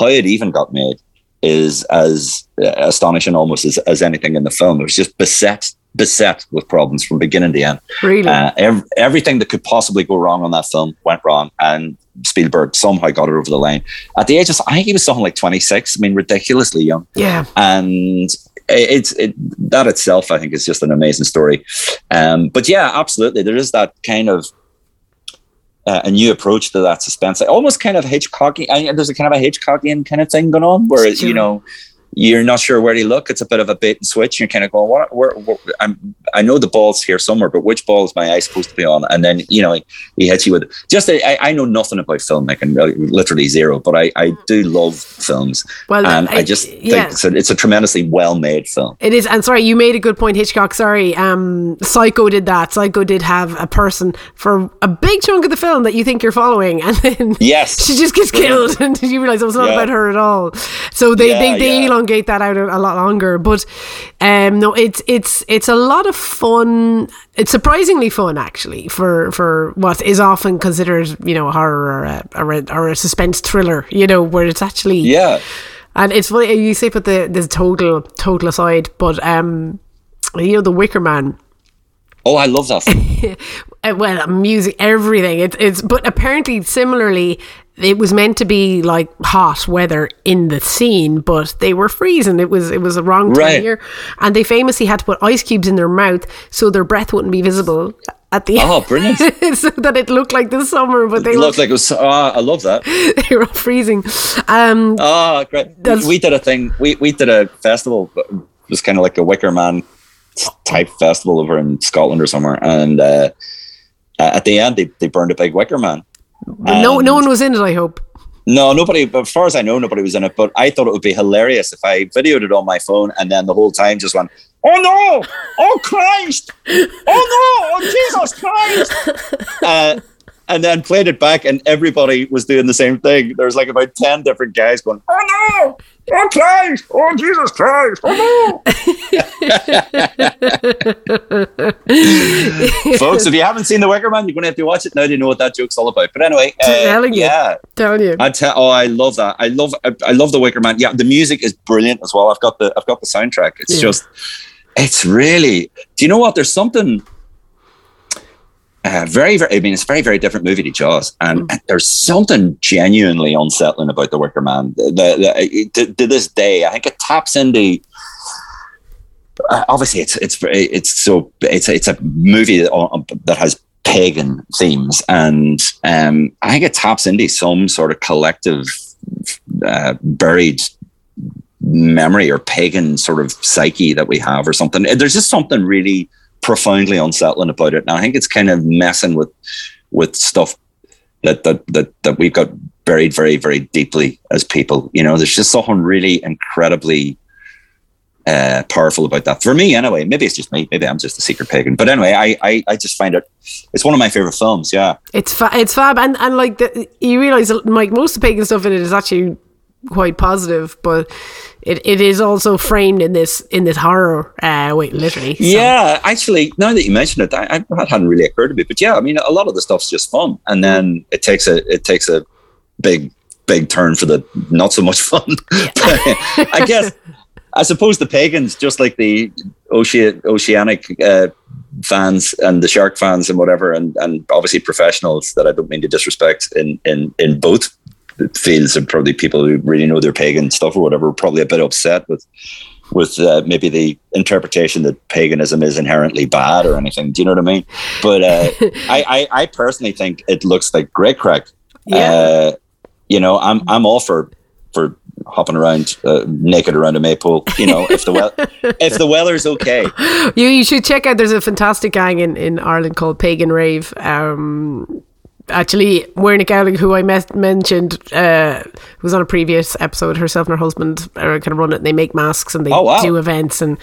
how it even got made is as uh, astonishing almost as, as anything in the film. It was just beset beset with problems from beginning to end. really Uh, ev- everything that could possibly go wrong on that film went wrong, and Spielberg somehow got it over the line. At the age of, I think he was something like twenty six. I mean, ridiculously young yeah and it's it, that itself, I think, is just an amazing story. Um, but yeah, absolutely, there is that kind of uh, a new approach to that suspense, almost kind of Hitchcockian. I, there's a kind of a Hitchcockian kind of thing going on, where you know you're not sure where to look. It's a bit of a bait and switch. You're kind of going, what? Where, where, I'm, I know the ball's here somewhere, but which ball is my eye supposed to be on? And then you know he, he hits you with just. I, I know nothing about filmmaking, literally zero, but I, I do love films. Well, and I, I just yeah. think it's a, it's a tremendously well made film. It is. And sorry, you made a good point, Hitchcock. Sorry, um, Psycho did that. Psycho did have a person for a big chunk of the film that you think you're following, (laughs) and then yes, she just gets killed, (laughs) and you realize it was not yeah. about her at all. So they yeah, they, they elongate that out a, lot longer. But um, no, it's it's it's a lot of fun. It's surprisingly fun actually for for what is often considered you know a horror or a, or a, or a suspense thriller. You know where it's actually yeah. And it's funny you say put the the total total aside, but um, you know the Wicker Man. Oh, I love that. (laughs) Uh, well, music, everything. It's it's but apparently similarly it was meant to be like hot weather in the scene, but they were freezing. It was it was a wrong time right. of year, and they famously had to put ice cubes in their mouth so their breath wouldn't be visible at the end. oh brilliant (laughs) so that it looked like the summer, but they it looked like it was. Oh, I love that. (laughs) they were freezing. Um, oh, great! We did a thing. We we did a festival. It was kind of like a Wicker Man type festival over in Scotland or somewhere, and uh, at the end they, they burned a big Wicker Man no, no one was in it. I hope. No, nobody. But as far as I know, nobody was in it. But I thought it would be hilarious if I videoed it on my phone and then the whole time just went, "Oh no! Oh Christ! Oh no! Oh Jesus Christ!" (laughs) Uh, and then played it back, and everybody was doing the same thing. There was like about ten different guys going, "Oh no! Oh Christ! Oh Jesus Christ! Oh no!" (laughs) Folks, if you haven't seen The Wicker Man, you're going to have to watch it now to know what that joke's all about. But anyway, uh, telling yeah, you, telling you, I tell. Oh, I love that. I love. I, I, love The Wicker Man. Yeah, the music is brilliant as well. I've got the. I've got the soundtrack. It's yeah. just. It's really. Do you know what? There's something uh, very, very, I mean, it's a very, very different movie to Jaws. And, mm. there's something genuinely unsettling about The Wicker Man. The, the, to, to, this day, I think it taps into. Uh, obviously, it's it's it's so it's it's a movie that, uh, that has pagan themes, and um, I think it taps into some sort of collective uh, buried memory or pagan sort of psyche that we have, or something. There's just something really profoundly unsettling about it. And I think it's kind of messing with with stuff that that that that we've got buried very very deeply as people. You know, there's just something really incredibly uh, powerful about that for me. Anyway, maybe it's just me. Maybe I'm just a secret pagan. But anyway, I I, I just find it. It's one of my favorite films. Yeah, it's fa- it's fab, and and like the, you realize like most of the pagan stuff in it is actually quite positive, but it, it is also framed in this in this horror uh, way, literally. So. Yeah, actually, now that you mention it, I, I, that hadn't really occurred to me. But yeah, I mean, a lot of the stuff's just fun, and then it takes a it takes a big big turn for the not so much (laughs) fun. Yeah. (laughs) I guess I suppose the pagans, just like the ocean, oceanic uh, fans and the shark fans and whatever, and and obviously professionals that I don't mean to disrespect in in in both fields and probably people who really know their pagan stuff or whatever probably a bit upset with with uh, maybe the interpretation that paganism is inherently bad or anything. Do you know what I mean? But uh, (laughs) I, I, I, personally think it looks like great crack. Yeah. Uh, you know, I'm I'm all for for hopping around uh, naked around a maypole. You know, if the well (laughs) if the weather's okay. You you should check out. There's a fantastic gang in in Ireland called Pagan Rave. Um, actually Wernick Gowling, who I met, mentioned, uh, was on a previous episode. Herself and her husband are kind of run it. And they make masks and they oh, wow. do events and.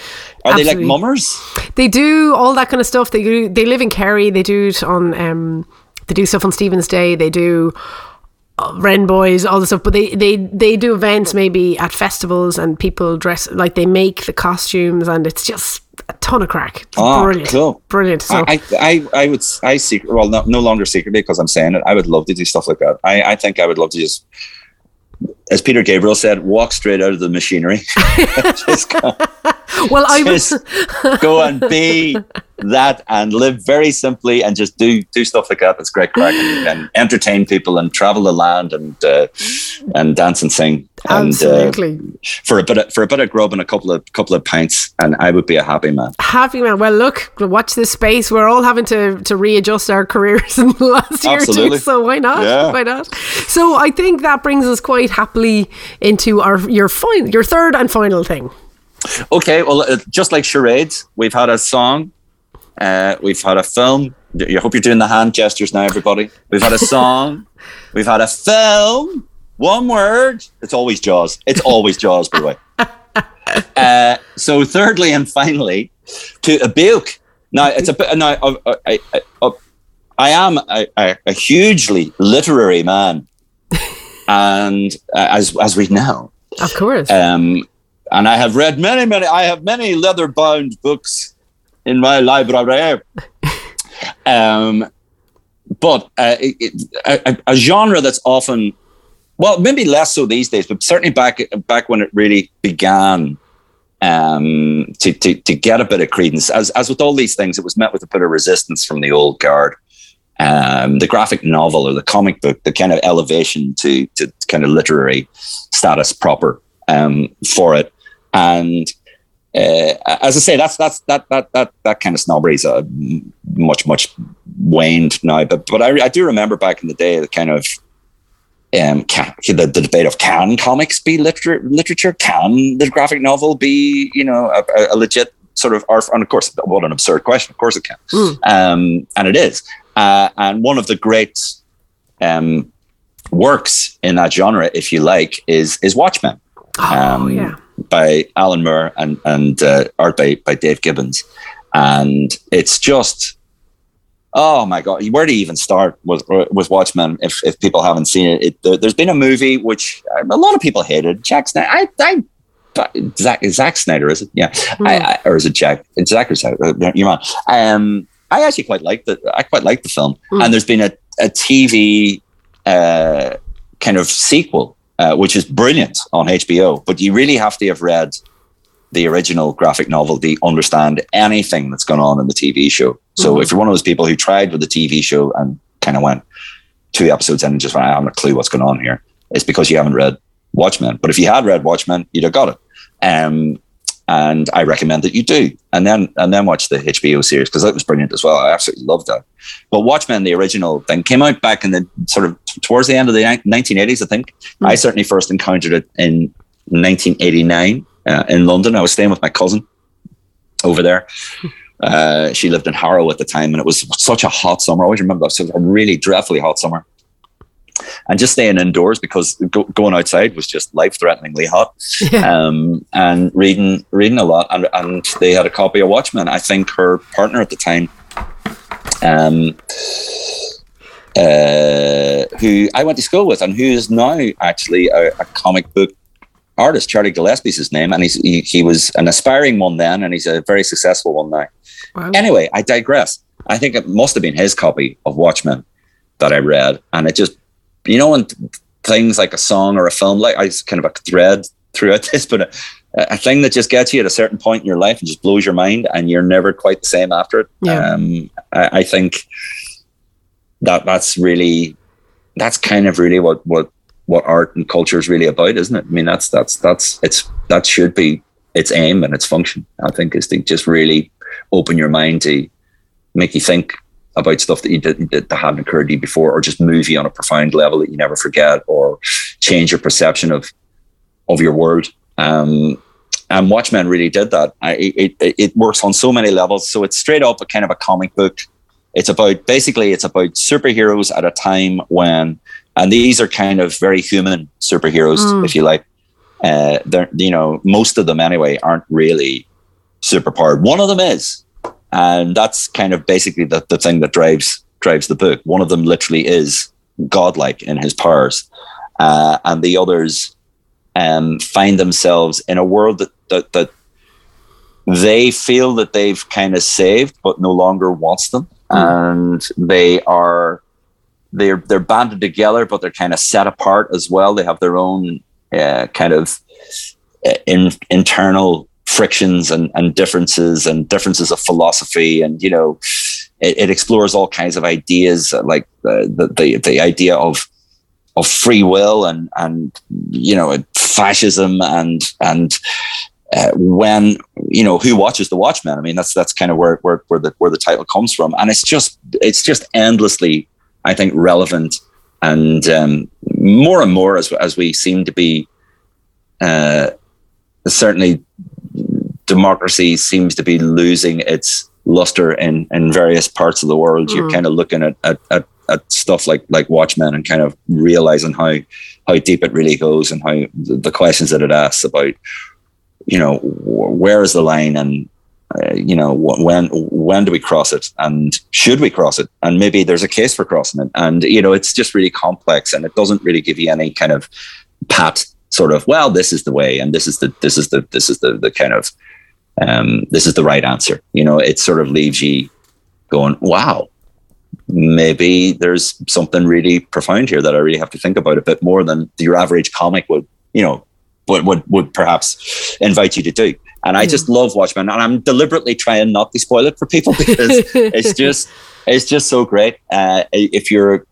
Are they like mummers? They do all that kind of stuff. They do. They live in Kerry. They do it on. Um, they do stuff on Stephen's Day. They do. Wren boys, all the stuff, but they, they they do events maybe at festivals and people dress like they make the costumes and it's just a ton of crack. It's oh, brilliant. Cool. Brilliant. So I, I, I would, I secret, well, no, no longer secretly because I'm saying it. I would love to do stuff like that. I, I think I would love to just, as Peter Gabriel said, walk straight out of the machinery. (laughs) (laughs) well, I was go and be that and live very simply and just do do stuff like that. That's great crack and, (gasps) and entertain people and travel the land and uh, and dance and sing. Absolutely. And, uh, for a bit of, for a bit of grub and a couple of couple of pints, and I would be a happy man. Happy man. Well, look, watch this space. We're all having to to readjust our careers (laughs) in the last year Absolutely. or two. So why not? Yeah. Why not? So I think that brings us quite happily into our your final, your third and final thing. Okay, well, uh, just like charades, we've had a song, uh, we've had a film. I hope you're doing the hand gestures now, everybody. We've had a song, (laughs) we've had a film. One word. It's always Jaws. It's always Jaws, by the way. (laughs) Uh, so, thirdly and finally, to a Buke. Now, it's a bit. Now, I, I, I, I am a, a, a hugely literary man, (laughs) and uh, as as we know, Of course. um, and I have read many, many. I have many leather-bound books in my library. (laughs) um, but uh, it, it, a, a genre that's often, well, maybe less so these days, but certainly back back when it really began um, to, to to get a bit of credence. As as with all these things, it was met with a bit of resistance from the old guard. Um, the graphic novel or the comic book, the kind of elevation to to kind of literary status proper um, for it. And uh, as I say, that's that's that that that that kind of snobbery is uh, much much waned now. But but I, I do remember back in the day the kind of um can, the, the debate of can comics be literature literature can the graphic novel be you know a, a legit sort of art and of course what an absurd question of course it can Mm. um and it is uh, and one of the great um works in that genre if you like is is Watchmen oh, um, yeah. by Alan Moore and and uh, art by by Dave Gibbons, and it's just oh my god, where do you even start with with Watchmen? If if people haven't seen it, it there, there's been a movie which a lot of people hated. Jack Snyder, I, I Zack Zack Snyder is it? Yeah, I, I, or is it Jack? It's Zack or Zack? You're on. Um, I actually quite liked it. I quite liked the film, Mm. and there's been a a TV uh, kind of sequel uh, which is brilliant on HBO. But you really have to have read the original graphic novel to understand anything that's going on in the TV show. So Mhm. if you're one of those people who tried with the TV show and kind of went two episodes in and just went, I haven't a clue what's going on here, it's because you haven't read Watchmen. But if you had read Watchmen, you'd have got it. Um, and I recommend that you do, and then and then watch the HBO series because that was brilliant as well. I absolutely loved that. But Watchmen, the original thing, came out back in the sort of towards the end of the 1980s, I think. Mm. I certainly first encountered it in 1989 uh, in London. I was staying with my cousin over there. (laughs) Uh, she lived in Harrow at the time, and it was such a hot summer. I always remember that. So it was a really dreadfully hot summer. And just staying indoors because go, going outside was just life threateningly hot (laughs) Yeah. um, and reading reading a lot. And, and they had a copy of Watchmen. I think her partner at the time, um, uh, who I went to school with, and who is now actually a, a comic book artist. Charlie Gillespie's his name, and he's he, he was an aspiring one then, and he's a very successful one now. Wow. Anyway, I digress. I think it must have been his copy of Watchmen that I read, and it just, you know, when things like a song or a film, like I kind of a thread throughout (laughs) this, but a, a thing that just gets you at a certain point in your life and just blows your mind, and you're never quite the same after it. Yeah. Um, I, I think that that's really, that's kind of really what what what art and culture is really about, isn't it? I mean, that's that's that's it's that should be its aim and its function. I think is to just really open your mind to make you think about stuff that you did that hadn't occurred to you before, or just move you on a profound level that you never forget, or change your perception of of your world. Um, and Watchmen really did that. I, it, it it works on so many levels. So it's straight up a kind of a comic book. It's about basically it's about superheroes at a time when, and these are kind of very human superheroes, Mm. if you like. Uh, they're you know most of them anyway aren't really superpowered. One of them is, and that's kind of basically the, the thing that drives drives the book. One of them literally is godlike in his powers, uh, and the others um, find themselves in a world that, that that they feel that they've kind of saved, but no longer wants them, and they are they're they're banded together, but they're kind of set apart as well. They have their own uh, kind of uh, in, internal frictions and, and differences and differences of philosophy and you know it, it explores all kinds of ideas like the, the the idea of of free will and and you know fascism and and uh, when you know who watches the Watchmen. I mean, that's that's kind of where where where the where the title comes from, and it's just it's just endlessly, I think, relevant, and um, more and more as as we seem to be, uh, certainly, democracy seems to be losing its luster in in various parts of the world. Mm. You're kind of looking at, at at at stuff like like Watchmen and kind of realizing how how deep it really goes and how the questions that it asks about you know, where is the line and uh, you know when when do we cross it and should we cross it and maybe there's a case for crossing it and you know it's just really complex and it doesn't really give you any kind of pat sort of well this is the way and this is the this is the this is the the kind of um this is the right answer you know it sort of leaves you going wow maybe there's something really profound here that I really have to think about a bit more than your average comic would you know would, would, would perhaps invite you to do. And I mm. just love Watchmen, and I'm deliberately trying not to spoil it for people (laughs) because it's just it's just so great. Uh, if you're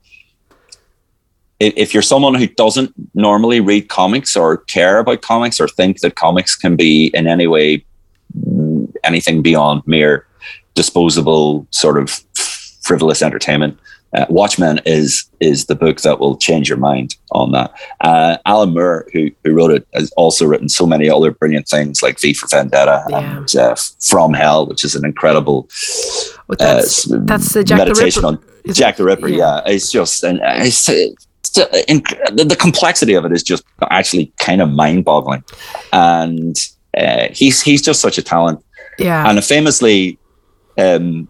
if you're someone who doesn't normally read comics or care about comics or think that comics can be in any way anything beyond mere disposable sort of frivolous entertainment, uh, Watchmen is is the book that will change your mind on that. Uh, Alan Moore, who who wrote it, has also written so many other brilliant things like V for Vendetta yeah. and uh, From Hell, which is an incredible well, that's, uh, that's the Jack meditation the on Jack the Ripper. Yeah. yeah, it's just and it's, it's the, the complexity of it is just actually kind of mind boggling, and uh, he's he's just such a talent. Yeah, and famously. Um,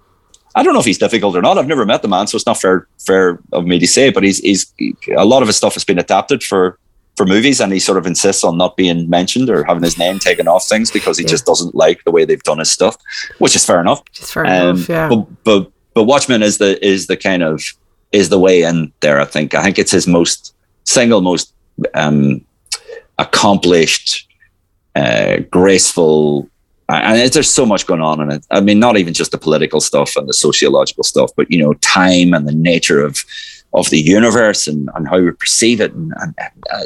I don't know if he's difficult or not. I've never met the man, so it's not fair fair of me to say. But he's he's a lot of his stuff has been adapted for for movies, and he sort of insists on not being mentioned or having his name taken off things because he yeah. just doesn't like the way they've done his stuff, which is fair enough. Just fair um, enough, yeah. But, but but Watchmen is the is the kind of is the way in there. I think I think it's his most single most um, accomplished, uh, graceful and there's so much going on in it. I mean, not even just the political stuff and the sociological stuff, but you know, time and the nature of of the universe and, and how we perceive it, and, and, and uh,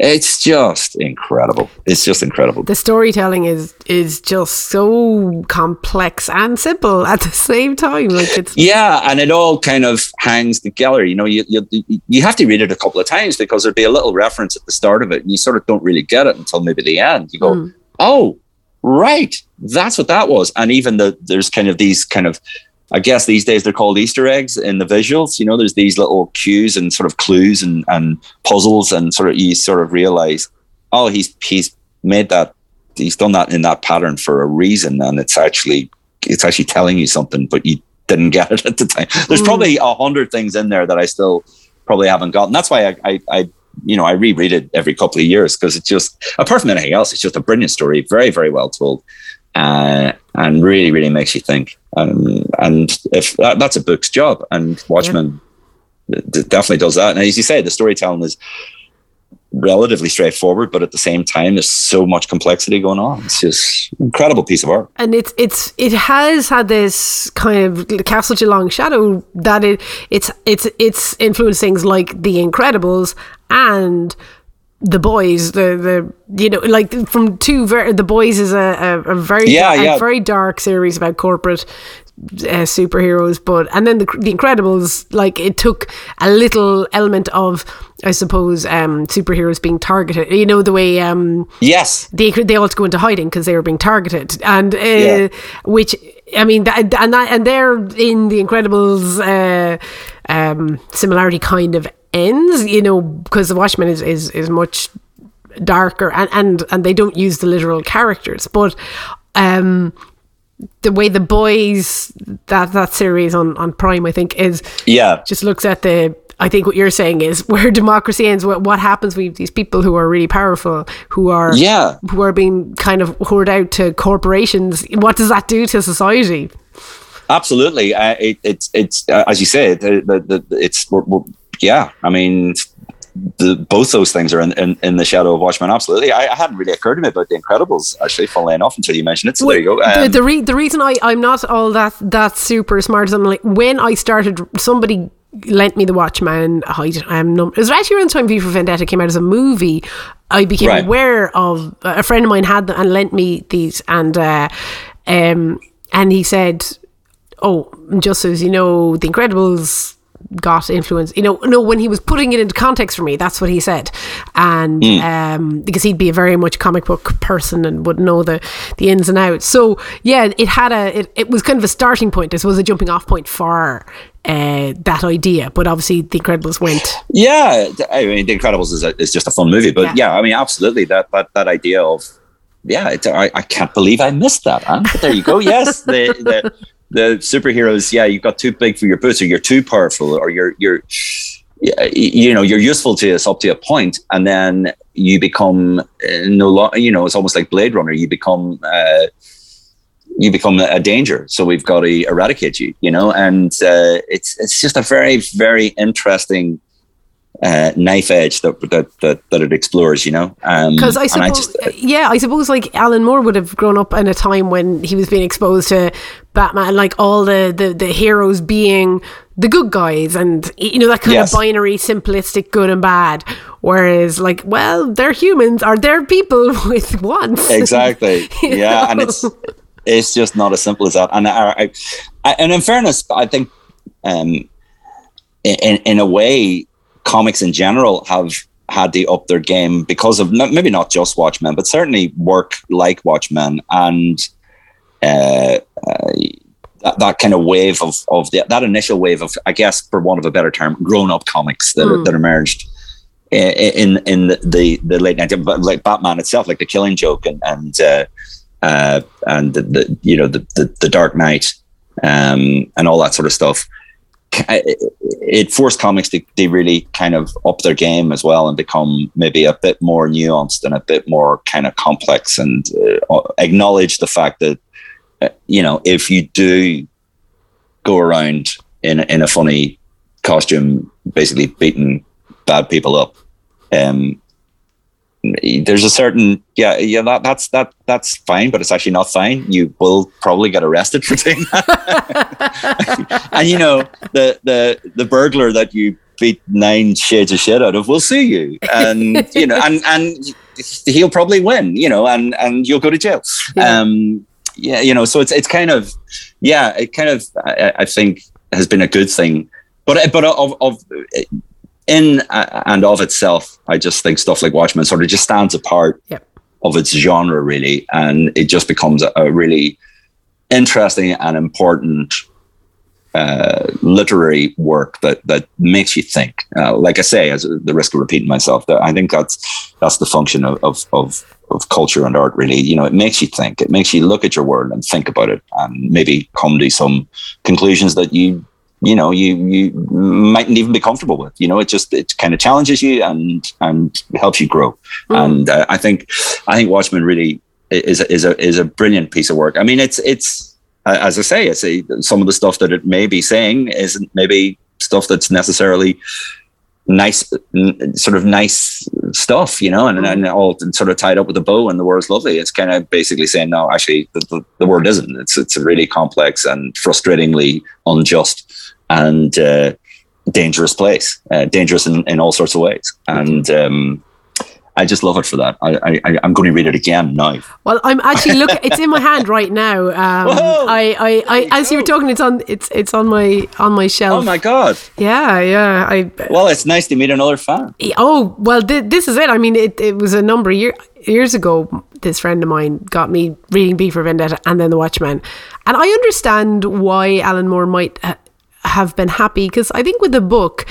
it's just incredible. It's just incredible. The storytelling is is just so complex and simple at the same time. Like it's (laughs) yeah, and it all kind of hangs together. You know, you you you have to read it a couple of times because there'd be a little reference at the start of it, and you sort of don't really get it until maybe the end. You go, mm. oh right, that's what that was. And even the there's kind of these kind of I guess these days they're called Easter eggs in the visuals. You know, there's these little cues and sort of clues and, and puzzles, and sort of you sort of realize, oh, he's he's made that, he's done that in that pattern for a reason, and it's actually it's actually telling you something, but you didn't get it at the time. There's mm. probably a hundred things in there that I still probably haven't gotten. That's why I, I, I you know, I reread it every couple of years because it's just, apart from anything else, it's just a brilliant story, very, very well told, uh, and really, really makes you think. Um, and if that, that's a book's job, and Watchmen yeah. definitely does that. And as you say, the storytelling is relatively straightforward, but at the same time, there's so much complexity going on. It's just incredible piece of art. And it's it's it has had this kind of cast such a long shadow that it it's it's it's influenced things like The Incredibles and the boys the the you know like from two very the boys is a, a, a very yeah, yeah. very dark series about corporate uh, superheroes but and then the, the incredibles like it took a little element of i suppose um superheroes being targeted you know the way um yes they they all go into hiding because they were being targeted and uh, yeah. which i mean that, and that and they're in the incredibles uh um similarity kind of ends, you know, because the Watchmen is, is, is much darker and, and, and they don't use the literal characters. But um, the way the boys that that series on, on Prime, I think, is yeah, just looks at the I think what you're saying is where (laughs) democracy ends. What, what happens with these people who are really powerful, who are yeah, who are being kind of hoarded out to corporations? What does that do to society? Absolutely, uh, it, it's it's uh, as you said, the, the, the, it's we're, we're, yeah, I mean, the, both those things are in, in, in, the shadow of Watchmen. Absolutely, I, I, hadn't really occurred to me about the Incredibles actually, funnily enough, until you mentioned it. So well, there you go. Um, the the, re- the reason I I'm not all that that super smart is I'm like when I started, somebody lent me the Watchmen. I, I'm num- it was actually around the time V for Vendetta came out as a movie. I became right. aware of a friend of mine had them and lent me these, and uh, um, and he said, "Oh, just as you know, The Incredibles." Got influence you know no when he was putting it into context for me that's what he said and mm. um, because he'd be a very much comic book person and would know the the ins and outs so yeah it had a it, it was kind of a starting point this was a jumping off point for uh, that idea. But obviously, The Incredibles went. Yeah, I mean, The Incredibles is, a, is just a fun movie. But yeah. yeah, I mean, absolutely that that that idea of yeah, it, I, I can't believe I missed that. Huh? But there you go. Yes, the, the the superheroes. Yeah, you've got too big for your boots, or you're too powerful, or you're you're you know you're useful to us up to a point, and then you become uh, no longer. You know, it's almost like Blade Runner. You become. Uh, you become a danger. So we've got to eradicate you, you know, and uh, it's it's just a very very interesting uh, knife edge that, that that that it explores, you know. Because um, I suppose, I just, uh, yeah, I suppose like Alan Moore would have grown up in a time when he was being exposed to Batman, like all the the, the heroes being the good guys, and you know that kind yes. of binary, simplistic good and bad. Whereas, like, well, they're humans, are they're people (laughs) with wants. Exactly. (laughs) yeah, know? and it's it's just not as simple as that. And I, I, and in fairness, I think um, in in a way, comics in general have had to up their game because of maybe not just Watchmen, but certainly work like Watchmen and uh, uh, that, that kind of wave of of the, that initial wave of, I guess, for want of a better term, grown up comics that mm. that emerged in in the the, the late 90s, like Batman itself, like the Killing Joke and and uh, uh, and the, the, you know the, the, the Dark Knight um, and all that sort of stuff. It forced comics to they really kind of up their game as well and become maybe a bit more nuanced and a bit more kind of complex and uh, acknowledge the fact that uh, you know if you do go around in in a funny costume, basically beating bad people up, um, there's a certain yeah yeah that that's that that's fine but it's actually not fine. You will probably get arrested for doing that. (laughs) And you know the the the burglar that you beat nine shades of shit out of will sue you. And you know and and he'll probably win you know and and you'll go to jail. Yeah. um yeah you know so it's it's kind of yeah it kind of I, I think has been a good thing. But but of, of in uh, and of itself, I just think stuff like Watchmen sort of just stands apart yep. of its genre, really, and it just becomes a, a really interesting and important uh, literary work that that makes you think. Uh, like I say, as the risk of repeating myself, that I think that's that's the function of, of of of culture and art. Really, you know, it makes you think. It makes you look at your world and think about it, and maybe come to some conclusions that you you know you you mightn't even be comfortable with you know it just it kind of challenges you and and helps you grow. Mm. and uh, i think i think watchmen really is a, is a is a brilliant piece of work. I mean it's it's as i say it's a, some of the stuff that it may be saying isn't maybe stuff that's necessarily nice sort of nice stuff you know and, mm. and all sort of tied up with a bow and the word's lovely. It's kind of basically saying no actually the, the, the word isn't. It's it's a really complex and frustratingly unjust and uh, dangerous place, uh, dangerous in, in all sorts of ways. And um, I just love it for that. I, I, am going to read it again now. Well, I'm actually looking. it's in my hand right now. (laughs) Um, I, I, I as you were talking, it's on. It's it's on my on my shelf. Oh my god! Yeah, yeah. I. Well, it's nice to meet another fan. Oh well, th- this is it. I mean, it, it was a number of year, years ago. This friend of mine got me reading V for Vendetta and then The Watchmen, and I understand why Alan Moore might have been happy because I think with the book,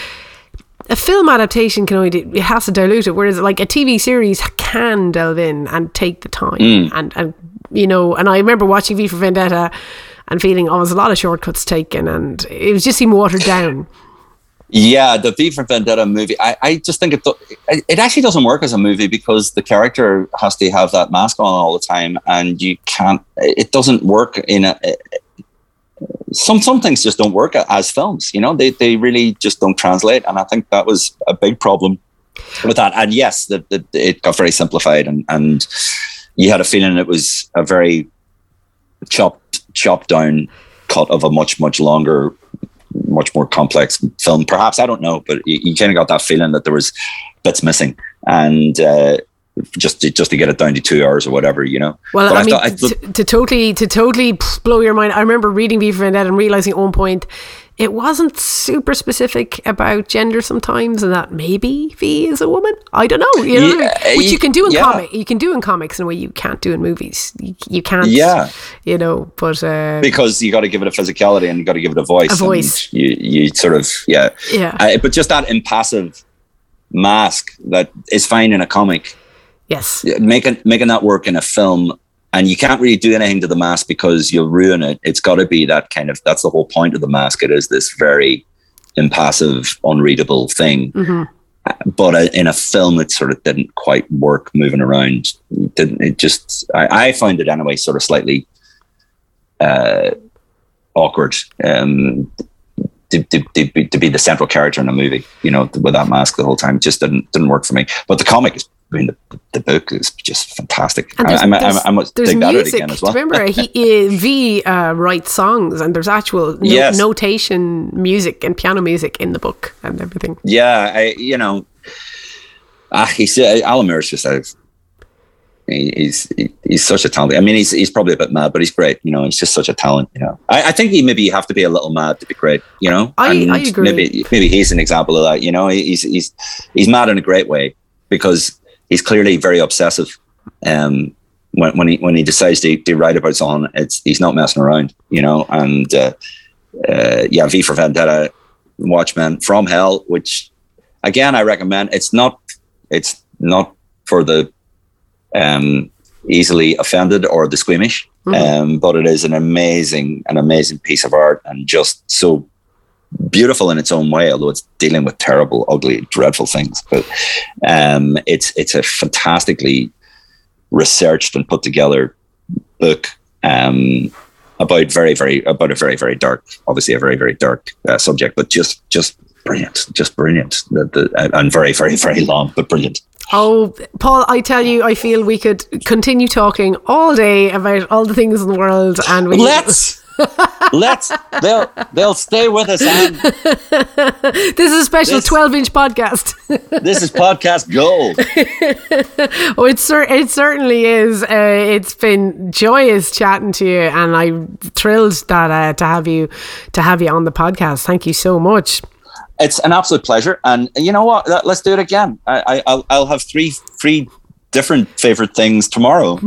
a film adaptation can only it has to dilute it, whereas like a TV series can delve in and take the time mm. and and you know. And I remember watching V for Vendetta and feeling oh, there's a lot of shortcuts taken, and it was just seemed watered down. Yeah, the V for Vendetta movie. I, I just think it it actually doesn't work as a movie because the character has to have that mask on all the time, and you can't. It doesn't work in a some some things just don't work as films. You know, they they really just don't translate, and I think that was a big problem with that. And yes, the, it got very simplified, and and you had a feeling it was a very chopped chopped down cut of a much much longer much more complex film perhaps i don't know but you, you kind of got that feeling that there was bits missing and uh, just to, just to get it down to two hours or whatever, you know. Well, but I, I, mean, thought, I to, to, totally to totally blow your mind. I remember reading V for Vendetta and realizing at one point it wasn't super specific about gender sometimes, and that maybe V is a woman. I don't know, you know, yeah, which you can do in yeah. comic. You can do in comics in a way you can't do in movies. You, you can't, yeah, you know, but uh, because you got to give it a physicality and you got to give it a voice. A voice. You you sort of yeah yeah. Uh, but just that impassive mask that is fine in a comic. Yes, making making that work in a film and you can't really do anything to the mask because you'll ruin it. It's got to be that kind of that's the whole point of the mask. It is this very impassive, unreadable thing. Mm-hmm. But uh, in a film, it sort of didn't quite work moving around. It didn't it just? I, I find it anyway, sort of slightly uh, awkward. Um, to, to, to, be, to be the central character in a movie, you know, with that mask the whole time, just didn't didn't work for me. But the comic is I mean, the, the book is just fantastic. And there's, I, I, I, I must there's take music. that again as well. Remember, he, V uh, writes songs, and there's actual no, yes. notation music and piano music in the book and everything. Yeah, I, you know, ah, he's uh, Alan Moore's just a, he's he's such a talent. I mean, he's he's probably a bit mad, but he's great. You know, he's just such a talent. You know, I, I think he maybe you have to be a little mad to be great. You know, I, I agree. Maybe maybe he's an example of that. You know, he's he's he's mad in a great way because he's clearly very obsessive. Um, when, when he when he decides to, to write about something, it's he's not messing around, you know. And uh, uh, yeah, V for Vendetta, Watchmen, From Hell, which again I recommend. It's not it's not for the um, easily offended or the squeamish, mm-hmm. um, but it is an amazing an amazing piece of art and just so beautiful in its own way, although it's dealing with terrible, ugly, dreadful things. But um, it's it's a fantastically researched and put together book um, about very very about a very very dark, obviously a very very dark uh, subject, but just just brilliant, just brilliant, the, the, and very very very long, but brilliant. Oh, Paul, I tell you, I feel we could continue talking all day about all the things in the world, and we let's. Let's they'll they'll stay with us. And (laughs) this is a special twelve inch podcast. (laughs) this is podcast gold. (laughs) oh, it it certainly is. Uh, it's been joyous chatting to you, and I'm thrilled that uh, to have you to have you on the podcast. Thank you so much. It's an absolute pleasure, and you know what? Let's do it again. I, I I'll, I'll have three three different favorite things tomorrow. (laughs)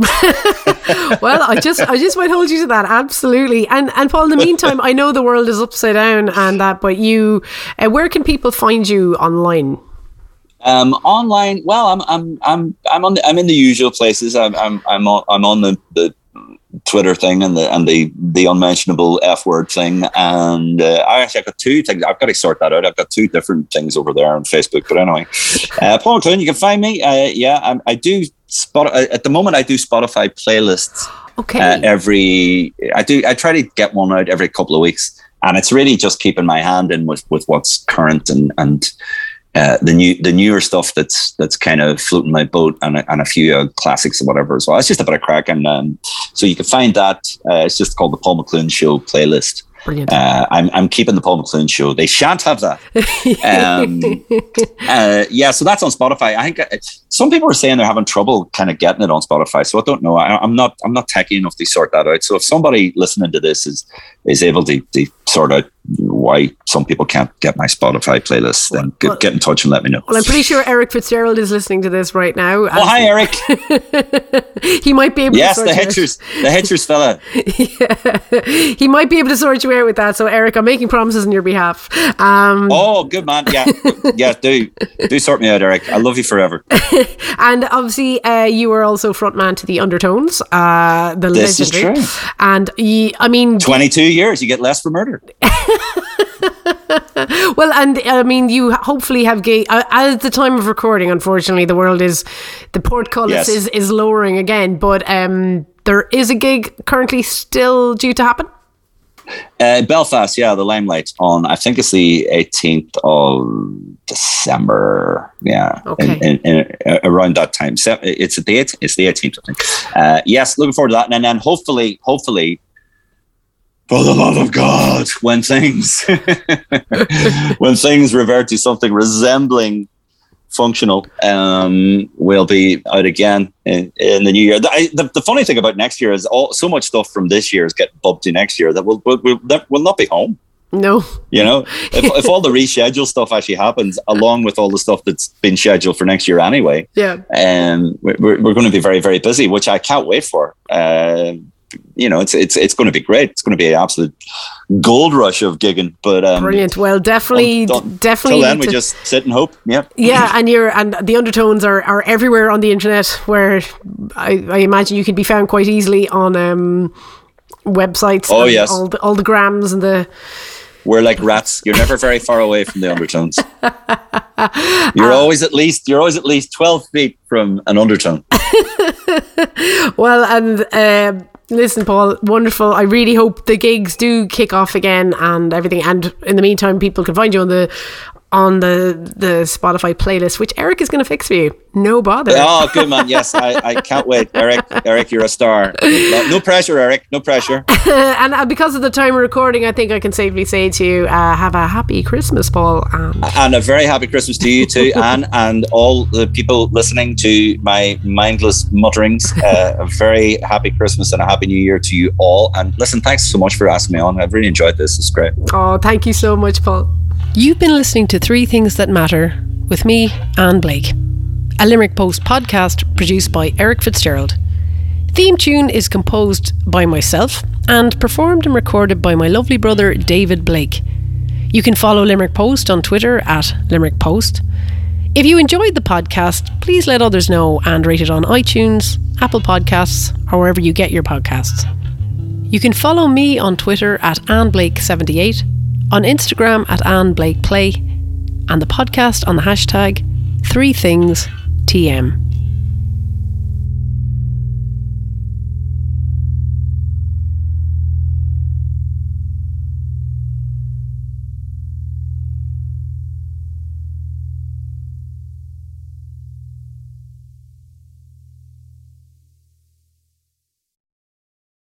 well, I just I just might hold you to that absolutely. And and Paul, in the meantime, I know the world is upside down and that, but you, uh, where can people find you online? Um, online, well, I'm I'm I'm I'm on the, I'm in the usual places. I'm I'm I'm on, I'm on the, the Twitter thing and the and the the unmentionable F word thing. And uh, I actually I've got two things. I've got to sort that out. I've got two different things over there on Facebook. But anyway, uh, Paul McLoone, you can find me. Uh, yeah, I, I do spot uh, at the moment. I do Spotify playlists. Okay. Uh, every I do. I try to get one out every couple of weeks, and it's really just keeping my hand in with with what's current and and uh, the new the newer stuff that's that's kind of floating my boat and a, and a few uh, classics or whatever as well. It's just a bit of crack, and um, so you can find that. Uh, it's just called the Paul McLoone Show playlist. Uh, I'm, I'm keeping the Paul McLoone show. They shan't have that. (laughs) um, (laughs) uh, yeah, so that's on Spotify. I think some people are saying they're having trouble kind of getting it on Spotify. So I don't know. I, am not I'm not techy enough to sort that out. So if somebody listening to this is is able to, to sort out why some people can't get my Spotify playlist, then well, get, get, in touch and let me know. Well, I'm pretty sure Eric Fitzgerald is listening to this right now. Oh, hi, Eric. (laughs) he might be able to sort yes, to the Hitchers, the Hitchers fella. (laughs) yeah. He might be able to sort you out with that. So, Eric, I'm making promises on your behalf. Um, oh, good man. Yeah. yeah, do. Do sort me out, Eric. I love you forever. (laughs) (laughs) and obviously, uh, you were also frontman to the Undertones, uh, the this legendary. Is true. And you, I mean, 22 years, you get less for murder. (laughs) well, and I mean, you hopefully have gay. Uh, at the time of recording, unfortunately, the world is the portcullis yes. is is lowering again. But um, there is a gig currently still due to happen. Uh, Belfast, yeah, the Limelight on. I think it's the 18th of December. Yeah, Okay. in, in, in, uh, around that time. So it's at the 18th. It's the 18th, I think. Uh, yes, looking forward to that, and then hopefully, hopefully, for the love of God, when things (laughs) when things revert to something resembling functional, um, we'll be out again in, in the new year. The, I, the, the funny thing about next year is all so much stuff from this year is getting bumped to next year that we'll, we'll, we'll, that will not be home. No. You know, if, (laughs) if all the reschedule stuff actually happens, along with all the stuff that's been scheduled for next year anyway, Yeah. um, we're, we're we're going to be very, very busy, which I can't wait for. Uh, you know, it's it's it's going to be great. It's going to be an absolute gold rush of gigging. But um, Brilliant. Well, definitely, Don't- don't- definitely. till then, need we just sit and hope. Yeah. yeah, and you're and the undertones are, are everywhere on the internet. Where I, I imagine you can be found quite easily on um, websites. Oh, yes. all the all the grams and the We're like rats. You're never very far away from the undertones. (laughs) You're always at least you're always at least twelve feet from an undertone. (laughs) well and. um Listen, Paul, wonderful. I really hope the gigs do kick off again and everything. And in the meantime, people can find you on the on the the Spotify playlist, which Eric is going to fix for you. No bother. Oh, good man. Yes, I, I can't wait. Eric, Eric, you're a star. No, pressure, Eric. No pressure. (laughs) and uh, because of the time of recording, I think I can safely say to you, uh, have a happy Christmas, Paul. And And a very happy Christmas to you too, (laughs) Anne, and all the people listening to my mindless mutterings. Uh, a very happy Christmas and a happy New Year to you all. And listen, thanks so much for asking me on. I've really enjoyed this. It's great. oh, thank you so much, Paul. You've been listening to Three Things That Matter with me, Anne Blake, a Limerick Post podcast produced by Eric Fitzgerald. Theme tune is composed by myself and performed and recorded by my lovely brother David Blake. You can follow Limerick Post on Twitter at Limerick Post. If you enjoyed the podcast, please let others know and rate it on iTunes, Apple Podcasts, or wherever you get your podcasts. You can follow me on Twitter at AnneBlake78, on Instagram at Anne Blake Play, and the podcast on the hashtag 3ThingsTM.